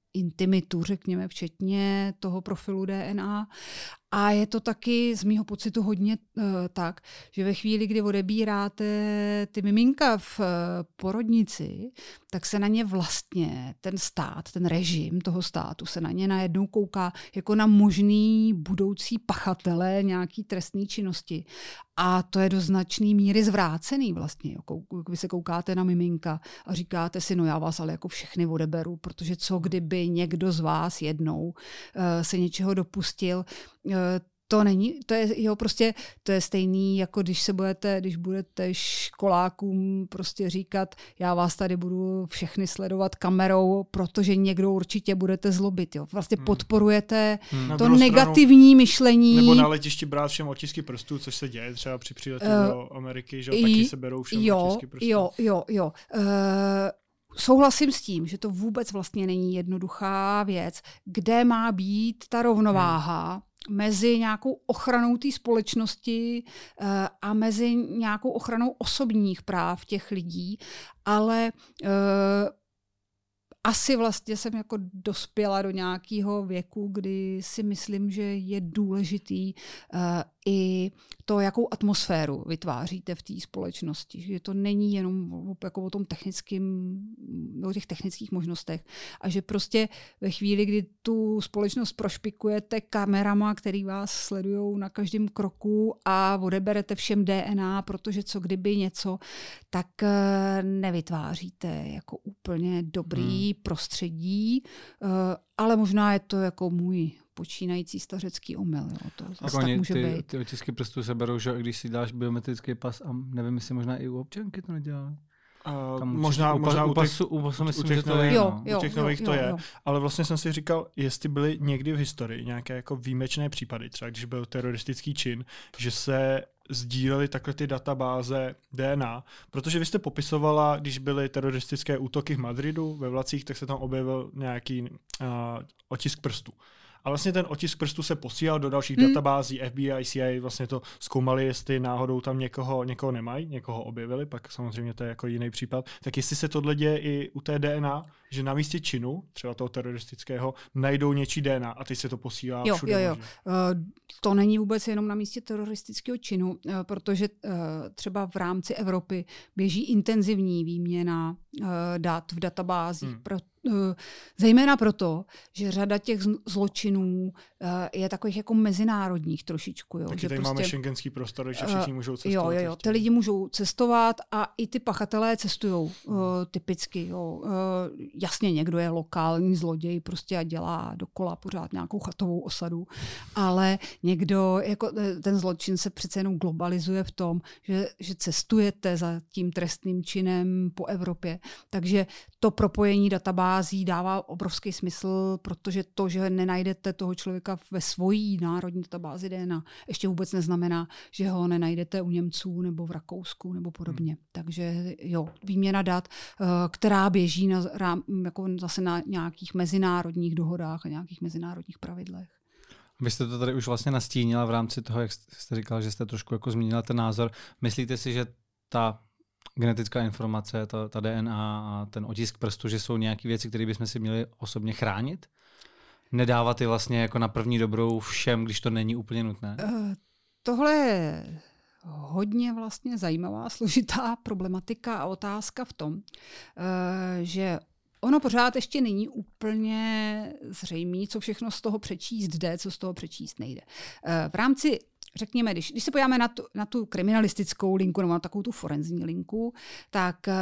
intimitu, řekněme, včetně toho profilu DNA. A je to taky z mýho pocitu hodně uh, tak, že ve chvíli, kdy odebíráte ty miminka v uh, porodnici, tak se na ně vlastně ten stát, ten režim toho státu se na ně najednou kouká jako na možný budoucí pachatele nějaký trestné činnosti. A to je do značné míry zvrácený vlastně. Vy se koukáte na miminka a říkáte si, no já vás ale jako všechny odeberu, protože co kdyby někdo z vás jednou uh, se něčeho dopustil, uh, to není, to je jo, prostě, to je stejný, jako když se budete, když budete školákům prostě říkat, já vás tady budu všechny sledovat kamerou, protože někdo určitě budete zlobit, jo. Vlastně hmm. podporujete hmm. to negativní stranu, myšlení. Nebo na letišti brát všem otisky prstů, což se děje třeba při příletu uh, do Ameriky, že jo, taky se berou všem jo, otisky prstů. Jo, jo, jo. Uh, Souhlasím s tím, že to vůbec vlastně není jednoduchá věc, kde má být ta rovnováha mezi nějakou ochranou té společnosti uh, a mezi nějakou ochranou osobních práv těch lidí, ale uh, asi vlastně jsem jako dospěla do nějakého věku, kdy si myslím, že je důležitý uh, i to, jakou atmosféru vytváříte v té společnosti. Že to není jenom jako o tom technickém, o těch technických možnostech. A že prostě ve chvíli, kdy tu společnost prošpikujete kamerama, který vás sledují na každém kroku a odeberete všem DNA, protože co kdyby něco, tak eh, nevytváříte jako úplně dobrý hmm. prostředí, eh, ale možná je to jako můj počínající stařecký omyl. Jo. To zase tak může ty, být. ty otisky prstů se berou, že když si dáš biometrický pas a nevím, jestli možná i u občanky to nedělá. Uh, možná, u, možná u, pasu, u, pasu myslím, u těch že to je. Jo, jo, u těch nových jo, to jo, je. Jo. Ale vlastně jsem si říkal, jestli byly někdy v historii nějaké jako výjimečné případy, třeba když byl teroristický čin, že se sdíleli takhle ty databáze DNA, protože vy jste popisovala, když byly teroristické útoky v Madridu ve vlacích, tak se tam objevil nějaký uh, otisk prstů. A vlastně ten otisk prstu se posílal do dalších hmm. databází, FBI, CIA vlastně to zkoumali, jestli náhodou tam někoho, někoho nemají, někoho objevili, pak samozřejmě to je jako jiný případ. Tak jestli se tohle děje i u té DNA, že na místě činu, třeba toho teroristického, najdou něčí DNA a teď se to posílá jo, všude. Jo, jo. Uh, to není vůbec jenom na místě teroristického činu, uh, protože uh, třeba v rámci Evropy běží intenzivní výměna dat v databázích, hmm. pro, zejména proto, že řada těch zločinů je takových jako mezinárodních trošičku. Jo, Taky že tady prostě, máme šengenský prostor, že všichni můžou cestovat. Jo, jo, jo, ty lidi můžou cestovat a i ty pachatelé cestují hmm. typicky. Jo. Jasně, někdo je lokální zloděj prostě a dělá dokola pořád nějakou chatovou osadu, ale někdo, jako ten zločin se přece jenom globalizuje v tom, že, že cestujete za tím trestným činem po Evropě. Takže to propojení databází dává obrovský smysl, protože to, že nenajdete toho člověka ve svojí národní databázi DNA, ještě vůbec neznamená, že ho nenajdete u Němců nebo v Rakousku nebo podobně. Hmm. Takže jo, výměna dat, eh, která běží na, jako zase na nějakých mezinárodních dohodách a nějakých mezinárodních pravidlech. Vy jste to tady už vlastně nastínila v rámci toho, jak jste říkal, že jste trošku jako změnila ten názor. Myslíte si, že ta genetická informace, ta, ta DNA a ten otisk prstu, že jsou nějaké věci, které bychom si měli osobně chránit? Nedávat je vlastně jako na první dobrou všem, když to není úplně nutné? Uh, tohle je hodně vlastně zajímavá, složitá problematika a otázka v tom, uh, že Ono pořád ještě není úplně zřejmé, co všechno z toho přečíst jde, co z toho přečíst nejde. Eh, v rámci řekněme, když, když se podíváme na tu, na tu kriminalistickou linku nebo na takovou tu forenzní linku, tak eh,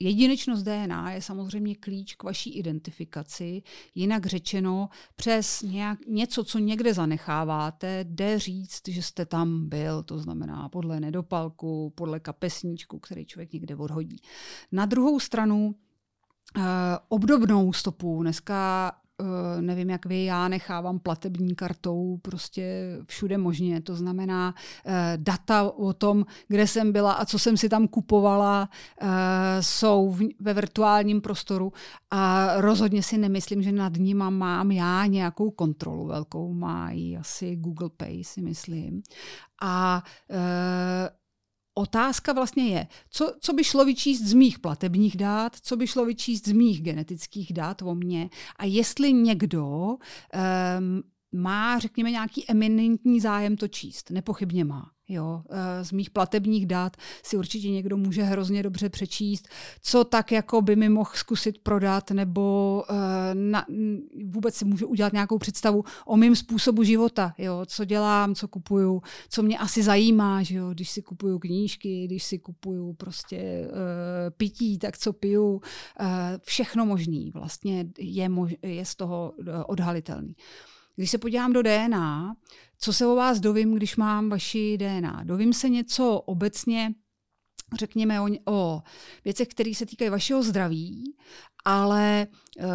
Jedinečnost DNA je samozřejmě klíč k vaší identifikaci. Jinak řečeno, přes nějak, něco, co někde zanecháváte, jde říct, že jste tam byl, to znamená podle nedopalku, podle kapesníčku, který člověk někde odhodí. Na druhou stranu, Uh, obdobnou stopu. Dneska uh, nevím, jak vy, já nechávám platební kartou prostě všude možně. To znamená uh, data o tom, kde jsem byla a co jsem si tam kupovala, jsou v, ve virtuálním prostoru a rozhodně si nemyslím, že nad nima mám já nějakou kontrolu velkou. Mají asi Google Pay, si myslím. A otázka vlastně je, co, co by šlo vyčíst z mých platebních dát, co by šlo vyčíst z mých genetických dát o mně a jestli někdo um, má, řekněme, nějaký eminentní zájem to číst. Nepochybně má. Jo, eh, z mých platebních dat si určitě někdo může hrozně dobře přečíst, co tak jako by mi mohl zkusit prodat, nebo uh, na, vůbec si můžu udělat nějakou představu o mém způsobu života, jo, co dělám, co kupuju, co mě asi zajímá, že jo, když si kupuju knížky, když si kupuju prostě uh, pití, tak co piju, uh, všechno možný vlastně je, mož, je z toho odhalitelný. Když se podívám do DNA, co se o vás dovím, když mám vaši DNA? Dovím se něco obecně, řekněme o, o věcech, které se týkají vašeho zdraví, ale uh,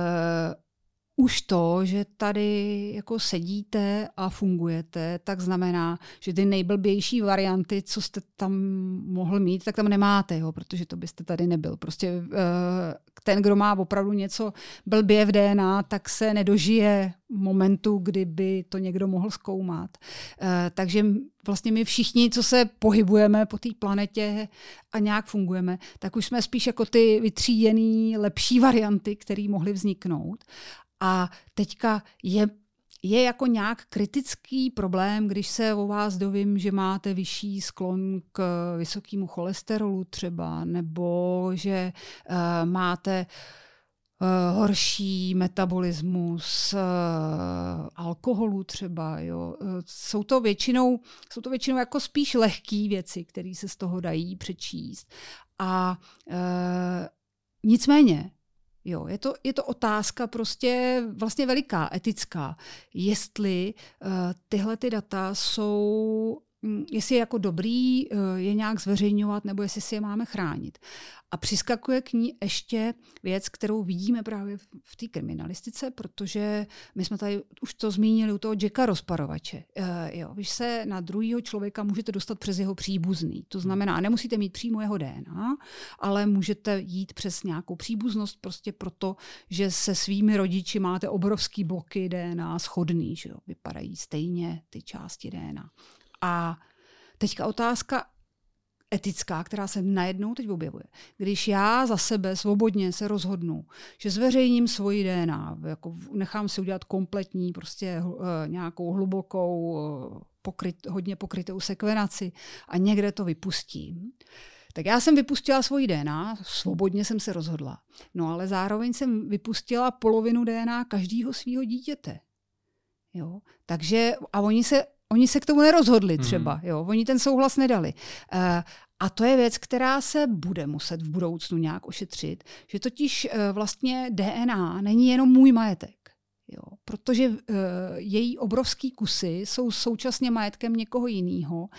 už to, že tady jako sedíte a fungujete, tak znamená, že ty nejblbější varianty, co jste tam mohl mít, tak tam nemáte, jo, protože to byste tady nebyl. Prostě eh, ten, kdo má opravdu něco blbě v DNA, tak se nedožije momentu, kdyby to někdo mohl zkoumat. Eh, takže vlastně my všichni, co se pohybujeme po té planetě a nějak fungujeme, tak už jsme spíš jako ty vytříjený lepší varianty, které mohly vzniknout. A teďka je je jako nějak kritický problém, když se o vás dovím, že máte vyšší sklon k vysokému cholesterolu třeba, nebo že uh, máte uh, horší metabolismus uh, alkoholu třeba. Jo. Jsou, to většinou, jsou to většinou jako spíš lehké věci, které se z toho dají přečíst. A uh, nicméně, Jo, je to, je to otázka prostě vlastně veliká, etická. Jestli uh, tyhle ty data jsou, jestli je jako dobrý uh, je nějak zveřejňovat, nebo jestli si je máme chránit. A přiskakuje k ní ještě věc, kterou vidíme právě v té kriminalistice, protože my jsme tady už to zmínili u toho Jacka rozparovače. Uh, jo, vy se na druhého člověka můžete dostat přes jeho příbuzný. To znamená, nemusíte mít přímo jeho DNA, ale můžete jít přes nějakou příbuznost prostě proto, že se svými rodiči máte obrovský bloky DNA schodný, že jo? vypadají stejně ty části DNA. A teďka otázka, etická, která se najednou teď objevuje. Když já za sebe svobodně se rozhodnu, že zveřejním svoji DNA, jako nechám si udělat kompletní, prostě uh, nějakou hlubokou, uh, pokryt, hodně pokrytou sekvenaci a někde to vypustím, Tak já jsem vypustila svoji DNA, svobodně jsem se rozhodla. No ale zároveň jsem vypustila polovinu DNA každého svého dítěte. Jo? Takže, a oni se, oni se k tomu nerozhodli mhm. třeba, hmm. jo? oni ten souhlas nedali. Uh, a to je věc, která se bude muset v budoucnu nějak ošetřit, že totiž uh, vlastně DNA není jenom můj majetek. Jo, protože uh, její obrovský kusy jsou současně majetkem někoho jiného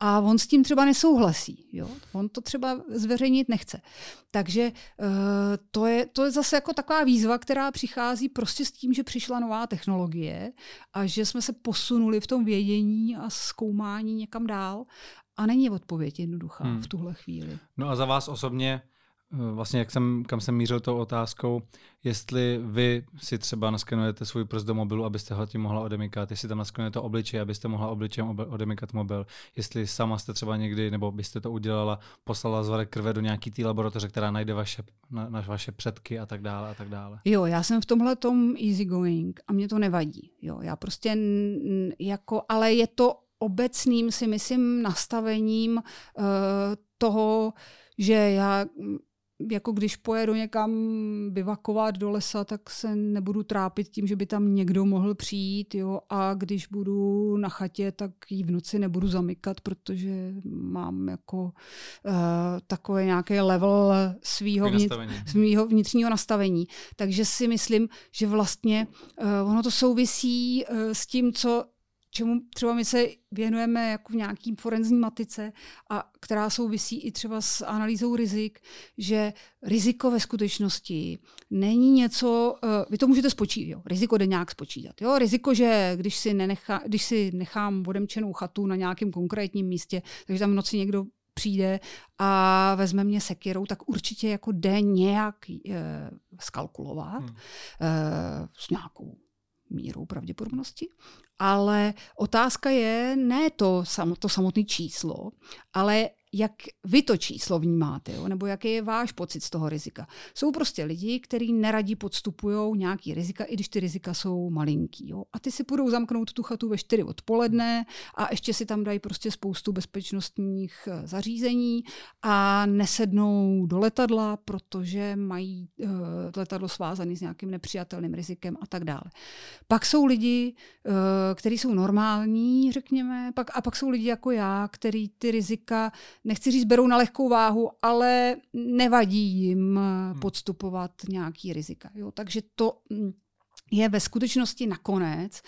a on s tím třeba nesouhlasí. Jo? On to třeba zveřejnit nechce. Takže uh, to, je, to je zase jako taková výzva, která přichází prostě s tím, že přišla nová technologie a že jsme se posunuli v tom vědění a zkoumání někam dál. A není odpověď jednoduchá hmm. v tuhle chvíli. No a za vás osobně vlastně jak jsem, kam jsem mířil tou otázkou, jestli vy si třeba naskenujete svůj prst do mobilu, abyste ho tím mohla odemykat, jestli tam naskenujete obličej, abyste mohla obličejem odemykat mobil, jestli sama jste třeba někdy, nebo byste to udělala, poslala zvare krve do nějaký té laboratoře, která najde vaše, na, na vaše předky a tak dále a tak dále. Jo, já jsem v tomhle tom easy going a mě to nevadí. Jo, já prostě n, jako, ale je to obecným si myslím nastavením uh, toho, že já jako když pojedu někam bivakovat do lesa, tak se nebudu trápit tím, že by tam někdo mohl přijít. Jo? A když budu na chatě, tak ji v noci nebudu zamykat, protože mám jako uh, takové nějaké level svýho, vnitř, svýho vnitřního nastavení. Takže si myslím, že vlastně uh, ono to souvisí uh, s tím, co čemu třeba my se věnujeme jako v nějakým forenzní matice a která souvisí i třeba s analýzou rizik, že riziko ve skutečnosti není něco, uh, vy to můžete spočítat, jo, riziko jde nějak spočítat. Jo, riziko, že když si, nenechá, když si nechám odemčenou chatu na nějakém konkrétním místě, takže tam v noci někdo přijde a vezme mě sekirou, tak určitě jako jde nějak uh, skalkulovat hmm. uh, s nějakou mírou pravděpodobnosti. Ale otázka je ne to, to samotné číslo, ale jak vy to číslo vnímáte, jo? nebo jaký je váš pocit z toho rizika. Jsou prostě lidi, kteří neradí podstupují nějaký rizika, i když ty rizika jsou malinký. Jo? A ty si budou zamknout tu chatu ve 4 odpoledne a ještě si tam dají prostě spoustu bezpečnostních eh, zařízení a nesednou do letadla, protože mají uh, letadlo svázané s nějakým nepřijatelným rizikem a tak dále. Pak jsou lidi, uh, kteří jsou normální, řekněme, pak, a pak jsou lidi jako já, který ty rizika nechci říct, berou na lehkou váhu, ale nevadí jim hmm. podstupovat nějaký rizika. Jo? Takže to mm, je ve skutečnosti nakonec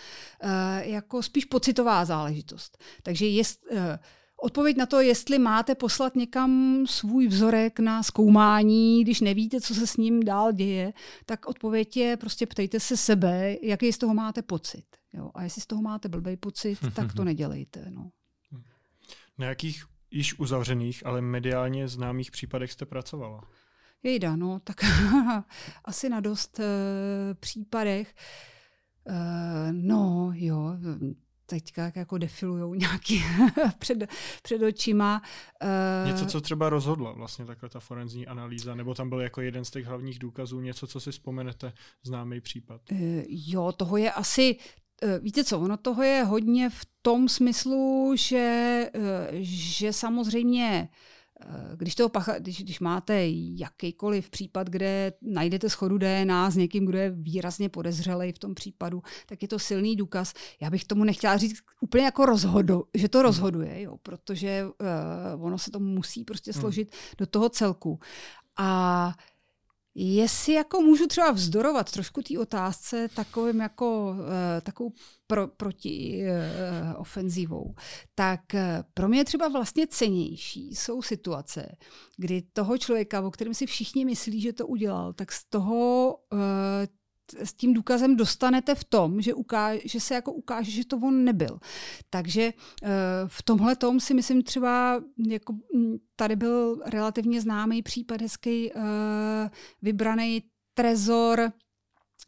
uh, jako spíš pocitová záležitost. Takže jest, uh, Odpověď na to, jestli máte poslat někam svůj vzorek na zkoumání, když nevíte, co se s ním dál děje, tak odpověď je prostě ptejte se sebe, jaký z toho máte pocit. Jo? A jestli z toho máte blbý pocit, tak to [LAUGHS] nedělejte. No. Na jakých již uzavřených, ale mediálně známých případech jste pracovala? Jejda, no, tak [LAUGHS] asi na dost uh, případech. Uh, no, jo, teďka jako defilujou nějaký [LAUGHS] před, před očima. Uh, něco, co třeba rozhodla vlastně takhle ta forenzní analýza, nebo tam byl jako jeden z těch hlavních důkazů, něco, co si vzpomenete, známý případ? Uh, jo, toho je asi, víte co, ono toho je hodně v tom smyslu, že, eh, že samozřejmě eh, když, toho pacha, když, když máte jakýkoliv případ, kde najdete schodu DNA s někým, kdo je výrazně podezřelý v tom případu, tak je to silný důkaz. Já bych tomu nechtěla říct úplně jako rozhodu, že to rozhoduje, jo, protože uh, ono se to musí prostě hmm. složit hmm. do toho celku. A Jestli jako můžu třeba vzdorovat trošku té otázce takovým jako uh, takovou pro, proti uh, ofenzivou, tak uh, pro mě třeba vlastně cenější jsou situace, kdy toho člověka, o kterém si všichni myslí, že to udělal, tak z toho s tím důkazem dostanete v tom, že, ukáže, že se jako ukáže, že to on nebyl. Takže uh, v tomhle tom si myslím třeba, jako mm, tady byl relativně známý případ, hezký uh, vybraný trezor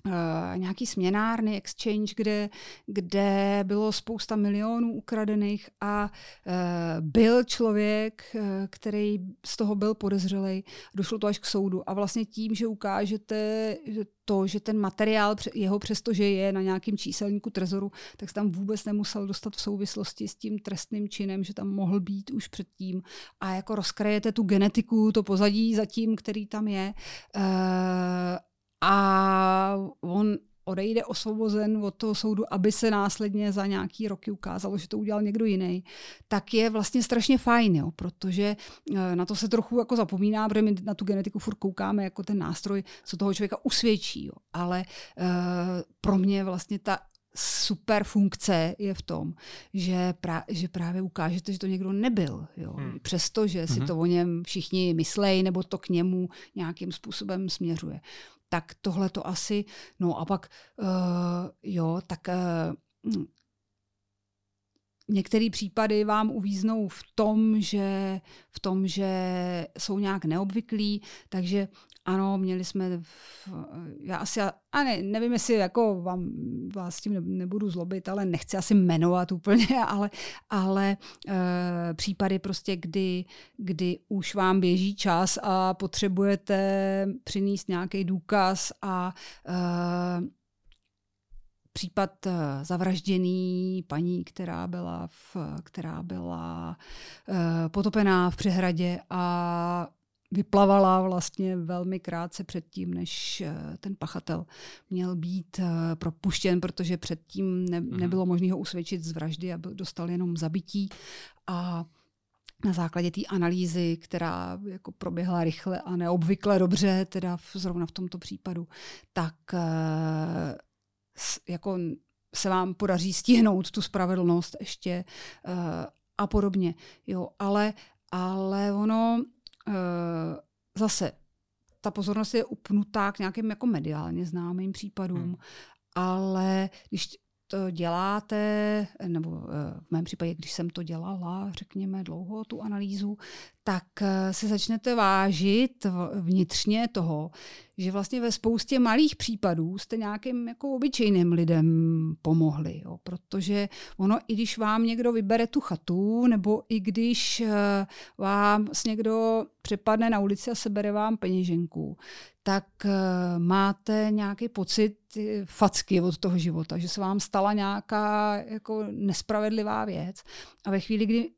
Uh, nějaký směnárny, exchange, kde, kde bylo spousta milionů ukradených a uh, byl člověk, uh, který z toho byl podezřelý. Došlo to až k soudu. A vlastně tím, že ukážete to, že ten materiál jeho přesto, že je na nějakém číselníku trezoru, tak se tam vůbec nemusel dostat v souvislosti s tím trestným činem, že tam mohl být už předtím. A jako rozkrajete tu genetiku, to pozadí zatím, který tam je. Uh, odejde osvobozen od toho soudu, aby se následně za nějaký roky ukázalo, že to udělal někdo jiný, tak je vlastně strašně fajn, jo, protože eh, na to se trochu jako zapomíná, protože my na tu genetiku furt koukáme jako ten nástroj, co toho člověka usvědčí. Jo. Ale uh, pro mě vlastně ta super funkce je v tom, že, pra, že právě ukážete, že to někdo nebyl. Jo. Hmm. Přesto, že si hmm. to o něm všichni myslejí, nebo to k němu nějakým způsobem směřuje tak tohle to asi, no a pak, uh, jo, tak uh, některé případy vám uvíznou v tom, že, v tom, že jsou nějak neobvyklí, takže ano, měli jsme, v, já asi, a ne, nevím, jestli jako vám, vás s tím nebudu zlobit, ale nechci asi jmenovat úplně, [LAUGHS] ale, ale e, případy prostě, kdy, kdy už vám běží čas a potřebujete přinést nějaký důkaz a e, případ eh, zavražděný paní, která byla, v, která byla e, potopená v přehradě a vyplavala vlastně velmi krátce předtím, než eh, ten pachatel měl být eh, propuštěn, protože předtím ne, mhm. nebylo možné ho usvědčit z vraždy a dostal jenom zabití. A na základě té analýzy, která jako proběhla rychle a neobvykle dobře, teda v, zrovna v tomto případu, tak eh, jako se vám podaří stihnout tu spravedlnost ještě a podobně. Jo, ale, ale ono uh, zase ta pozornost je upnutá k nějakým jako mediálně známým případům, hmm. ale když to děláte, nebo eh, v mém případě, když jsem to dělala, řekněme, dlouho tu analýzu, tak eh, se začnete vážit vnitřně toho, že vlastně ve spoustě malých případů jste nějakým jako obyčejným lidem pomohli. Jo? Protože ono, i když vám někdo vybere tu chatu, nebo i když eh, vám s někdo přepadne na ulici a sebere vám peněženku, tak uh, máte nějaký pocit facky od toho života, že se vám stala nějaká jako nespravedlivá věc. A ve chvíli, kdy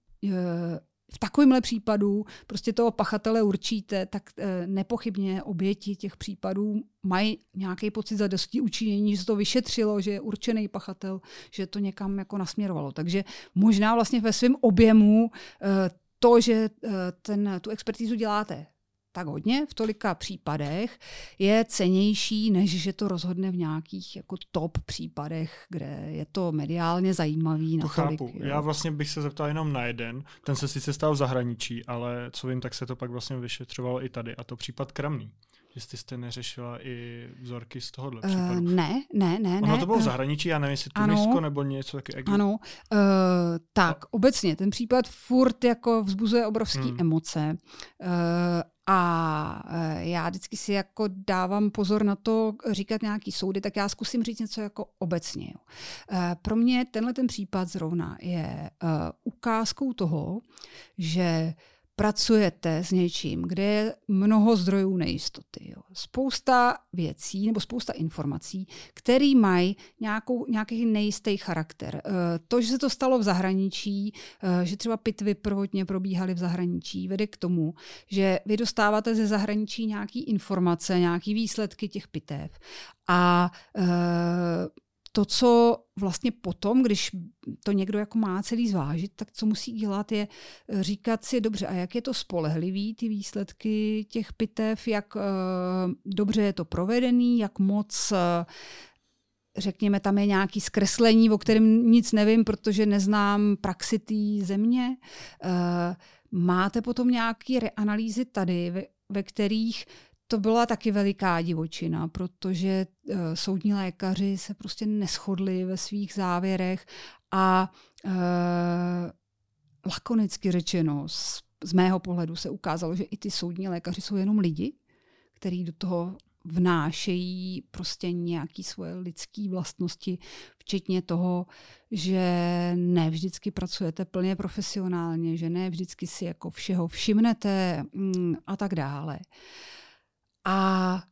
v takovémhle případu prostě toho pachatele určíte, tak e, nepochybně oběti těch případů mají nějaký pocit za dostí učinění, že se to vyšetřilo, že je určený pachatel, že to někam jako nasměrovalo. Takže možná vlastně ve svém objemu e, to, že e, ten, tu expertizu děláte tak hodně v tolika případech je cenější, než že to rozhodne v nějakých jako top případech, kde je to mediálně zajímavý. To natolik, chápu. Jo. Já vlastně bych se zeptal jenom na jeden. Ten se sice stal v zahraničí, ale co vím, tak se to pak vlastně vyšetřovalo i tady. A to případ Kramný. Jestli jste neřešila i vzorky z tohohle uh, případu. Ne, ne, ne. Ono ne. to bylo v zahraničí, já nevím, jestli Tunisko nebo něco taky. Ano, uh, tak a... obecně ten případ furt jako vzbuzuje obrovské hmm. emoce. Uh, a já vždycky si jako dávám pozor na to říkat nějaký soudy, tak já zkusím říct něco jako obecně. Pro mě tenhle ten případ zrovna je ukázkou toho, že pracujete s něčím, kde je mnoho zdrojů nejistoty. Jo. Spousta věcí nebo spousta informací, které mají nějakou, nějaký nejistý charakter. Eh, to, že se to stalo v zahraničí, eh, že třeba pitvy prvotně probíhaly v zahraničí, vede k tomu, že vy dostáváte ze zahraničí nějaké informace, nějaké výsledky těch pitev a eh, to, co vlastně potom, když to někdo jako má celý zvážit, tak co musí dělat, je eh, říkat si, dobře, a jak je to spolehlivý, ty výsledky těch pitev, jak uh, dobře je to provedený, jak moc uh, řekněme, tam je nějaký zkreslení, o kterém nic nevím, protože neznám praxi té země. Uh, máte potom nějaké reanalýzy tady, ve, ve kterých to byla taky veliká divočina, protože uh, soudní lékaři se prostě neschodli ve svých závěrech a uh, lakonicky řečeno, z, z mého pohledu se ukázalo, že i ty soudní lékaři jsou jenom lidi, kteří do toho vnášejí prostě nějaké svoje lidské vlastnosti, včetně toho, že ne vždycky pracujete plně profesionálně, že ne vždycky si jako všeho všimnete mm, a tak dále. A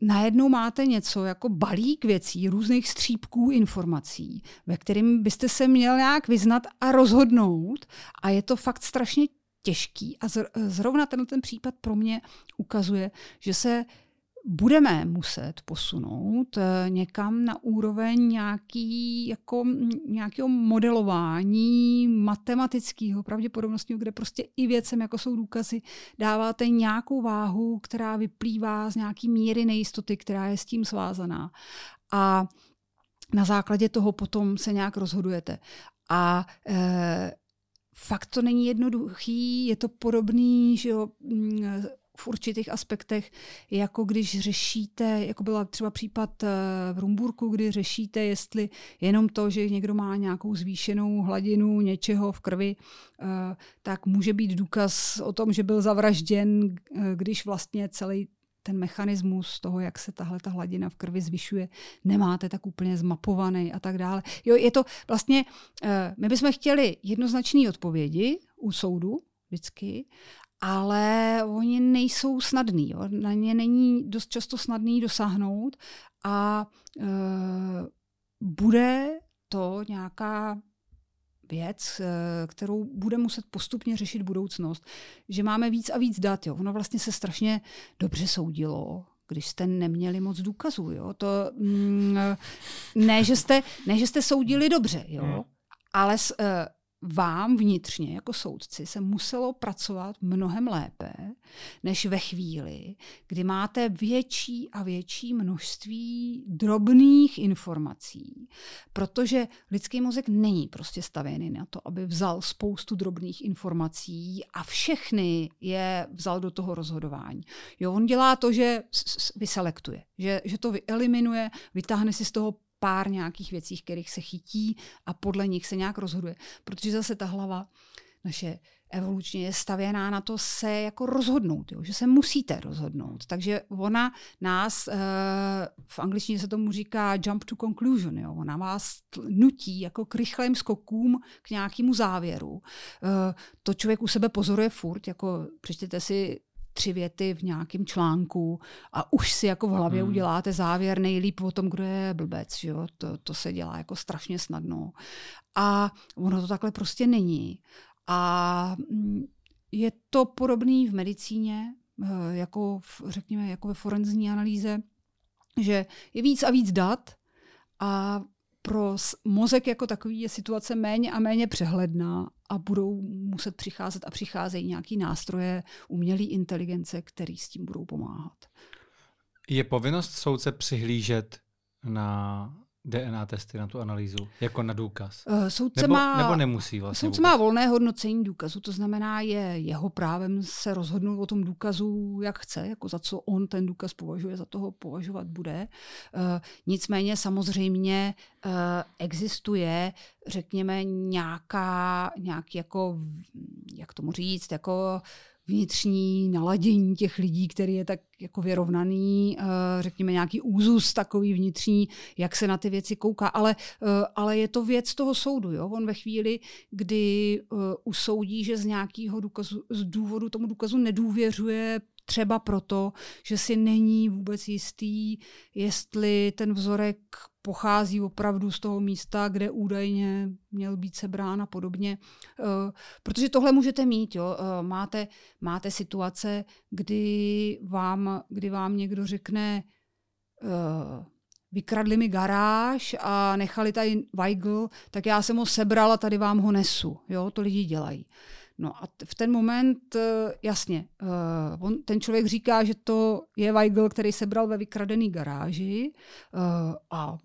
najednou máte něco jako balík věcí, různých střípků informací, ve kterým byste se měl nějak vyznat a rozhodnout. A je to fakt strašně těžký. A zrovna tenhle ten případ pro mě ukazuje, že se budeme muset posunout eh, někam na úroveň nějaký, jako, nějakého modelování matematického, pravděpodobnostního, kde prostě i věcem, jako jsou důkazy, dáváte nějakou váhu, která vyplývá z nějaký míry nejistoty, která je s tím svázaná. A na základě toho potom se nějak rozhodujete. A e, fakt to není jednoduchý, je to podobný, že jo, v určitých aspektech, jako když řešíte, jako byla třeba případ eh, v Rumburku, kdy řešíte, jestli jenom to, že někdo má nějakou zvýšenou hladinu něčeho v krvi, eh, tak může být důkaz o tom, že byl zavražděn, eh, když vlastně celý ten mechanismus toho, jak se tahle ta hladina v krvi zvyšuje, nemáte tak úplně zmapovaný a tak dále. Jo, je to vlastně, my bychom chtěli jednoznačné odpovědi u soudu vždycky, ale oni nejsou snadný. Jo. Na ně není dost často snadný dosáhnout a e, bude to nějaká věc, e, kterou bude muset postupně řešit budoucnost. Že máme víc a víc dat. Jo. Ono vlastně se strašně dobře soudilo, když jste neměli moc důkazů. Jo. To, mm, ne, že jste, ne, že jste soudili dobře, jo. Hmm. ale e, vám vnitřně jako soudci se muselo pracovat mnohem lépe, než ve chvíli, kdy máte větší a větší množství drobných informací, protože lidský mozek není prostě stavěný na to, aby vzal spoustu drobných informací a všechny je vzal do toho rozhodování. Jo, on dělá to, že vyselektuje, že, že to vyeliminuje, vytáhne si z toho pár nějakých věcí, kterých se chytí a podle nich se nějak rozhoduje. Protože zase ta hlava naše evolučně je stavěná na to se jako rozhodnout, jo? že se musíte rozhodnout. Takže ona nás, uh, v angličtině se tomu říká jump to conclusion, jo? ona vás nutí jako k rychlým skokům k nějakému závěru. Uh, to člověk u sebe pozoruje furt, jako přečtěte si tři věty v nějakém článku a už si jako v hlavě hmm. uděláte závěr nejlíp o tom, kdo je blbec. Jo? To, to se dělá jako strašně snadno. A ono to takhle prostě není. A mm, je to podobné v medicíně, eh, jako v, řekněme, jako ve forenzní analýze, že je víc a víc dat a pro mozek jako takový je situace méně a méně přehledná a budou muset přicházet a přicházejí nějaký nástroje umělé inteligence, který s tím budou pomáhat. Je povinnost soudce přihlížet na DNA testy na tu analýzu, jako na důkaz? Uh, soudce nebo, má, nebo nemusí vlastně Soudce vůbec? má volné hodnocení důkazu, to znamená, je jeho právem se rozhodnout o tom důkazu, jak chce, jako za co on ten důkaz považuje, za toho považovat bude. Uh, nicméně samozřejmě uh, existuje, řekněme, nějaká, nějaký jako, jak tomu říct, jako vnitřní naladění těch lidí, který je tak jako vyrovnaný, eh, řekněme nějaký úzus takový vnitřní, jak se na ty věci kouká, ale, eh, ale je to věc toho soudu. Jo? On ve chvíli, kdy eh, usoudí, že z nějakého důkazu, z důvodu tomu důkazu nedůvěřuje třeba proto, že si není vůbec jistý, jestli ten vzorek pochází opravdu z toho místa, kde údajně měl být sebrán a podobně. Eh, protože tohle můžete mít. Jo. Eh, máte, máte situace, kdy vám, kdy vám někdo řekne, eh, vykradli mi garáž a nechali tady Weigl, tak já jsem ho sebral a tady vám ho nesu. Jo, to lidi dělají. No a v ten moment, eh, jasně, eh, on, ten člověk říká, že to je Weigl, který sebral ve vykradený garáži eh, a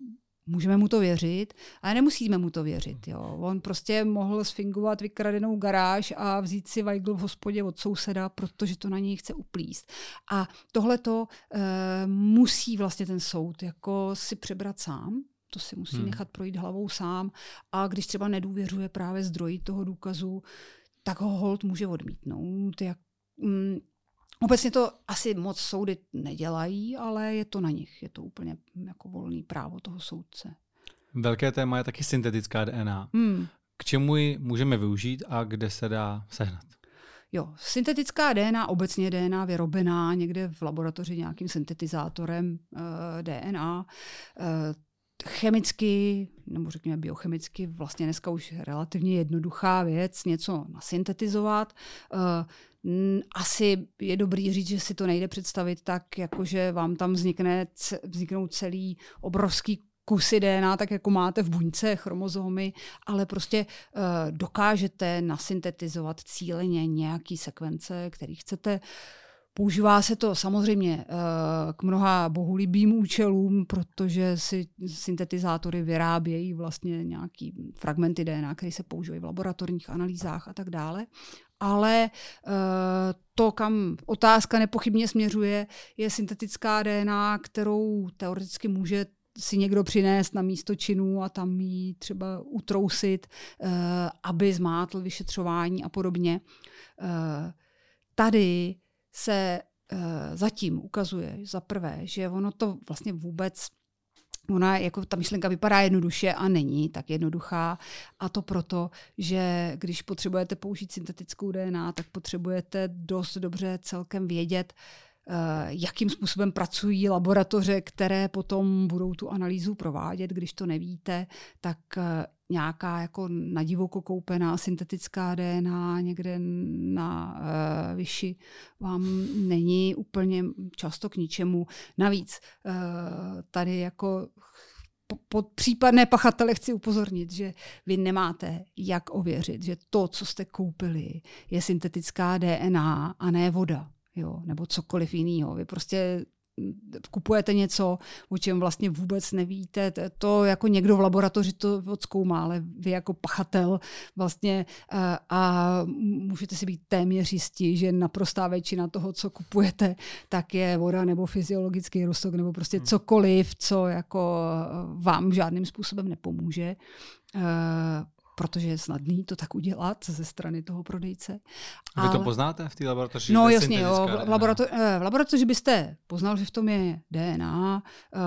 můžeme mu to věřit, ale nemusíme mu to věřit. Jo. On prostě mohl sfingovat vykradenou garáž a vzít si Weigl v hospodě od souseda, protože to na něj chce uplíst. A tohle to e, musí vlastně ten soud jako si přebrat sám, to si musí hmm. nechat projít hlavou sám a když třeba nedůvěřuje právě zdroji toho důkazu, tak ho hold může odmítnout. Jak, mm, Obecně to asi moc soudy nedělají, ale je to na nich. Je to úplně jako volný právo toho soudce. Velké téma je taky syntetická DNA. Hmm. K čemu ji můžeme využít a kde se dá sehnat? Jo, syntetická DNA, obecně DNA vyrobená někde v laboratoři nějakým syntetizátorem uh, DNA, uh, chemicky, nebo řekněme biochemicky, vlastně dneska už relativně jednoduchá věc, něco nasyntetizovat. Uh, asi je dobrý říct, že si to nejde představit tak, jakože vám tam vznikne, vzniknou celý obrovský kusy DNA, tak jako máte v buňce chromozomy, ale prostě uh, dokážete nasyntetizovat cíleně nějaký sekvence, který chcete. Používá se to samozřejmě uh, k mnoha bohulibým účelům, protože si syntetizátory vyrábějí vlastně nějaký fragmenty DNA, které se používají v laboratorních analýzách a tak dále. Ale uh, to, kam otázka nepochybně směřuje, je syntetická DNA, kterou teoreticky může si někdo přinést na místo činů a tam jí třeba utrousit, uh, aby zmátl vyšetřování a podobně. Tady se uh, zatím ukazuje za prvé, že ono to vlastně vůbec Ona jako ta myšlenka vypadá jednoduše a není tak jednoduchá. A to proto, že když potřebujete použít syntetickou DNA, tak potřebujete dost dobře celkem vědět, Eh, jakým způsobem pracují laboratoře, které potom budou tu analýzu provádět. Když to nevíte, tak eh, nějaká jako nadivoko koupená syntetická DNA někde na uh, vyši vám není úplně často k ničemu. Navíc uh, tady jako pod případné pachatele chci upozornit, že vy nemáte jak ověřit, že to, co jste koupili, je syntetická DNA a ne voda jo, nebo cokoliv jiného. Vy prostě kupujete něco, o čem vlastně vůbec nevíte. To jako někdo v laboratoři to odzkoumá, ale vy jako pachatel vlastně a, a můžete si být téměř jistí, že naprostá většina toho, co kupujete, tak je voda nebo fyziologický rostok nebo prostě hmm. cokoliv, co jako vám žádným způsobem nepomůže protože je snadný to tak udělat ze strany toho prodejce. Vy Ale... to poznáte v té laboratoři? No jasně, jo. V, laborato- eh, v laboratoři byste poznal, že v tom je DNA, eh,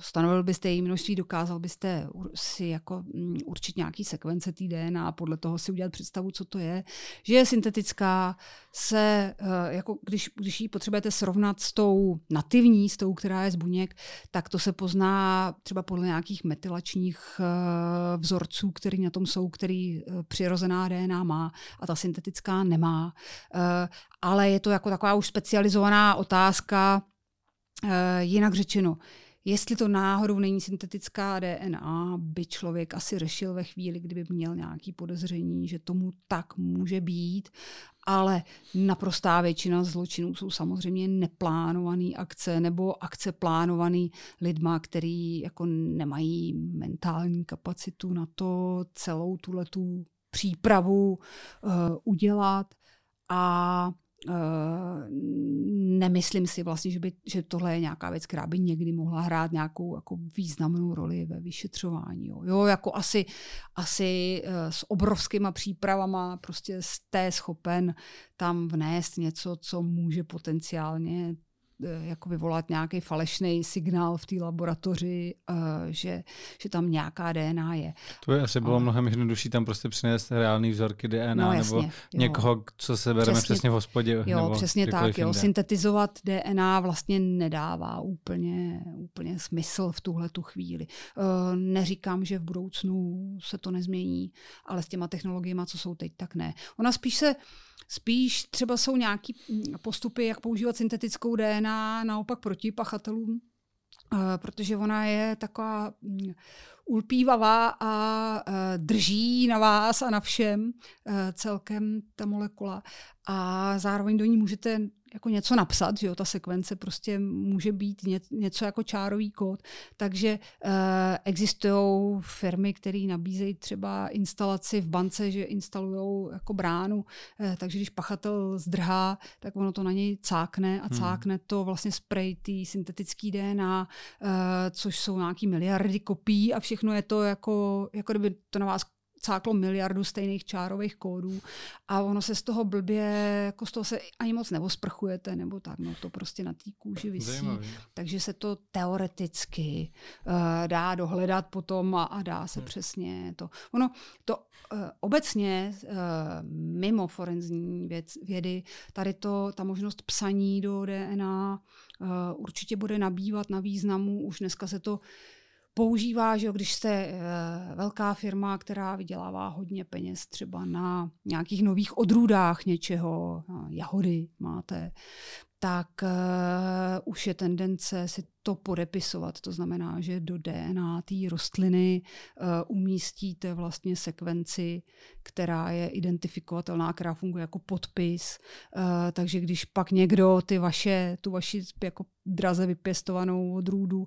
stanovil byste její množství, dokázal byste si jako um, určit nějaký sekvence té DNA a podle toho si udělat představu, co to je. Že je syntetická, se, uh, jako když, když ji potřebujete srovnat s tou nativní, s tou, která je z buněk, tak to se pozná třeba podle nějakých metylačních uh, vzorců, které na tom jsou který eh, přirozená DNA má a ta syntetická nemá. Eh, ale je to jako taková už specializovaná otázka, eh, jinak řečeno, Jestli to náhodou není syntetická DNA, by člověk asi řešil ve chvíli, kdyby měl nějaký podezření, že tomu tak může být, ale naprostá většina zločinů jsou samozřejmě neplánované akce nebo akce plánované lidma, který jako nemají mentální kapacitu na to celou tuhletu přípravu uh, udělat. A Uh, nemyslím si vlastně, že, by, že tohle je nějaká věc, která by někdy mohla hrát nějakou jako významnou roli ve vyšetřování. Jo, jo jako asi, asi uh, s obrovskýma přípravama prostě jste schopen tam vnést něco, co může potenciálně Eh, jako vyvolat nějaký falešný signál v té laboratoři, uh, že, že tam nějaká DNA je. To by asi bylo mnohem jednodušší tam prostě přinést reální vzorky DNA no, jasně, nebo jo. někoho, co se bereme přesně, přesně v hospodě. Jo, nebo přesně tak. Jo. Syntetizovat DNA vlastně nedává úplně, úplně smysl v tuhle tu chvíli. Uh, neříkám, že v budoucnu se to nezmění, ale s těma technologiemi, co jsou teď, tak ne. Ona spíš se Spíš třeba jsou nějaký postupy, jak používat syntetickou DNA naopak proti pachatelům, eh, protože ona je taková mm, ulpívavá a eh, drží na vás a na všem eh, celkem ta molekula. A zároveň do ní můžete jako něco napsat, že jo, ta sekvence prostě může být ně, něco jako čárový kód, takže uh, existují firmy, které nabízejí třeba instalaci v bance, že instalují jako bránu, uh, takže když pachatel zdrhá, tak ono to na něj cákne a hmm. cákne to vlastně spray tý syntetický DNA, uh, což jsou nějaký miliardy kopií a všechno je to jako, jako kdyby to na vás cáklo miliardu stejných čárových kódů a ono se z toho blbě, jako z toho se ani moc nevosprchujete, nebo tak, no to prostě na té kůži visí. Zajímavý. Takže se to teoreticky uh, dá dohledat potom a, a dá se hmm. přesně to. Ono, to uh, obecně uh, mimo forenzní věc, vědy, tady to, ta možnost psaní do DNA uh, určitě bude nabývat na významu. Už dneska se to používá, že když jste uh, velká firma, která vydělává hodně peněz třeba na nějakých nových odrůdách něčeho, jahody máte, tak uh, už je tendence si to podepisovat. To znamená, že do DNA té rostliny uh, umístíte vlastně sekvenci, která je identifikovatelná, která funguje jako podpis. Uh, takže když pak někdo ty vaše, tu vaši jako draze vypěstovanou odrůdu uh,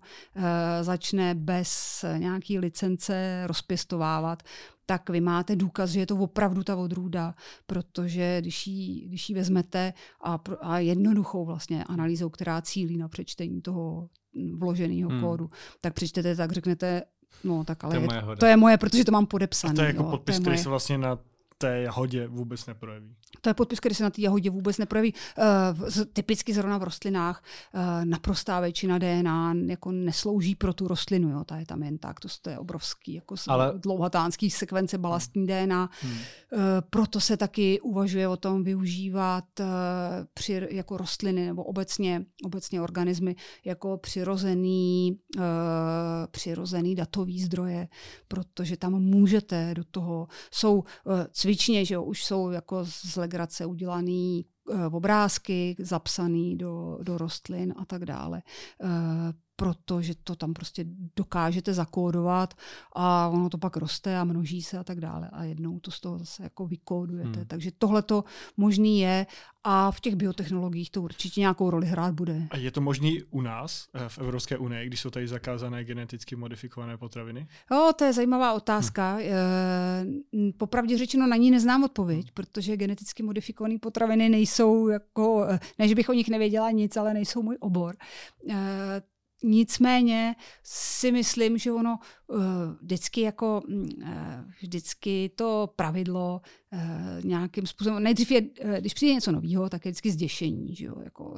začne bez nějaký licence rozpěstovávat, tak vy máte důkaz, že je to opravdu ta odrůda, protože když ji, když ji vezmete a, a jednoduchou vlastně analýzou, která cílí na přečtení toho vloženého hmm. kódu, tak přečtete, tak řeknete, no tak ale to je, je, to je moje, protože to mám podepsané. To je jako jo, podpis, který se vlastně na té jahodě vůbec neprojeví. To je podpis, který se na té jahodě vůbec neprojeví. Uh, typicky zrovna v rostlinách uh, naprostá většina DNA jako neslouží pro tu rostlinu. Jo. Ta je tam jen tak. To je obrovský jako Ale... dlouhatánský sekvence balastní hmm. DNA. Hmm. Uh, proto se taky uvažuje o tom využívat uh, při, jako rostliny nebo obecně, obecně organismy jako přirozený, uh, přirozený datový zdroje, protože tam můžete do toho, jsou uh, cvičně, že jo, už jsou jako z legrace udělaný uh, obrázky zapsaný do, do rostlin a tak dále. Protože to tam prostě dokážete zakódovat a ono to pak roste a množí se a tak dále a jednou to z toho zase jako vykódujete. Hmm. Takže tohle to možný je a v těch biotechnologiích to určitě nějakou roli hrát bude. A je to možný u nás eh, v Evropské unii, když jsou tady zakázané geneticky modifikované potraviny? Jo, to je zajímavá otázka. Hmm. Popravdě řečeno na ní neznám odpověď, hmm. protože geneticky modifikované potraviny nejsou jako, eh, ne, že bych o nich nevěděla nic, ale nejsou můj obor Nicméně si myslím, že ono uh, vždycky jako uh, vždycky to pravidlo uh, nějakým způsobem, nejdřív je, když přijde něco nového, tak je vždycky zděšení, že, jo? Jako,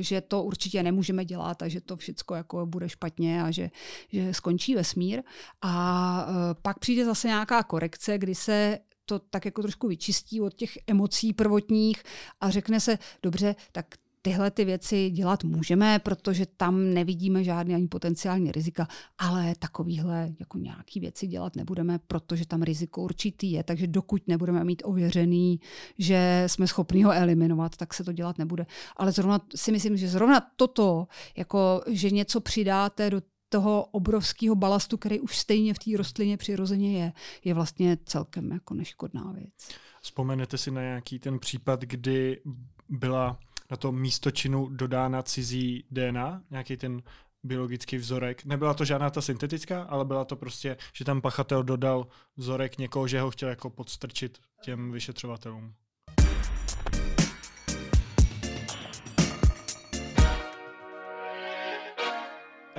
že to určitě nemůžeme dělat a že to všechno jako bude špatně a že, že skončí vesmír. A pak přijde zase nějaká korekce, kdy se to tak jako trošku vyčistí od těch emocí prvotních a řekne se, dobře, tak tyhle ty věci dělat můžeme, protože tam nevidíme žádný ani potenciální rizika, ale takovýhle jako nějaký věci dělat nebudeme, protože tam riziko určitý je, takže dokud nebudeme mít ověřený, že jsme schopni ho eliminovat, tak se to dělat nebude. Ale zrovna si myslím, že zrovna toto, jako že něco přidáte do toho obrovského balastu, který už stejně v té rostlině přirozeně je, je vlastně celkem jako neškodná věc. Vzpomenete si na nějaký ten případ, kdy byla na to místočinu dodána cizí DNA, nějaký ten biologický vzorek. Nebyla to žádná ta syntetická, ale byla to prostě, že tam pachatel dodal vzorek někoho, že ho chtěl jako podstrčit těm vyšetřovatelům.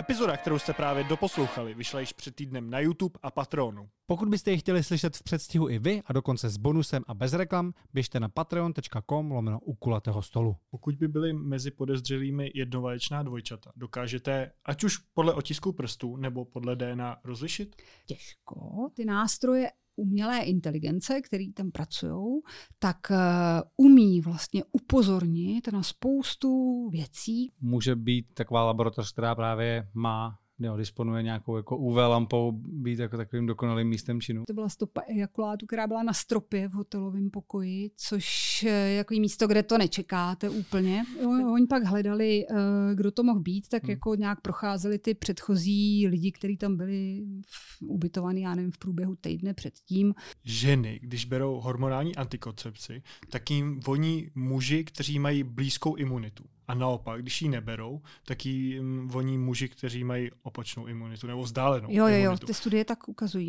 Epizoda, kterou jste právě doposlouchali, vyšla již před týdnem na YouTube a Patreonu. Pokud byste ji chtěli slyšet v předstihu i vy a dokonce s bonusem a bez reklam, běžte na patreon.com lomeno u kulatého stolu. Pokud by byly mezi podezřelými jednovaječná dvojčata, dokážete, ať už podle otisku prstů nebo podle DNA, rozlišit? Těžko. Ty nástroje umělé inteligence, který tam pracují, tak uh, umí vlastně upozornit na spoustu věcí. Může být taková laboratoř, která právě má jo, disponuje nějakou jako UV lampou, být jako takovým dokonalým místem činu. To byla stopa ejakulátu, která byla na stropě v hotelovém pokoji, což je jako místo, kde to nečekáte úplně. Oni pak hledali, eh, kdo to mohl být, tak hmm. jako nějak procházeli ty předchozí lidi, kteří tam byli ubytovaní, já nevím, v průběhu týdne předtím. Ženy, když berou hormonální antikoncepci, tak jim voní muži, kteří mají blízkou imunitu. A naopak, když ji neberou, tak ji voní muži, kteří mají opačnou imunitu nebo vzdálenou Jo, jo, jo, ty studie tak ukazují.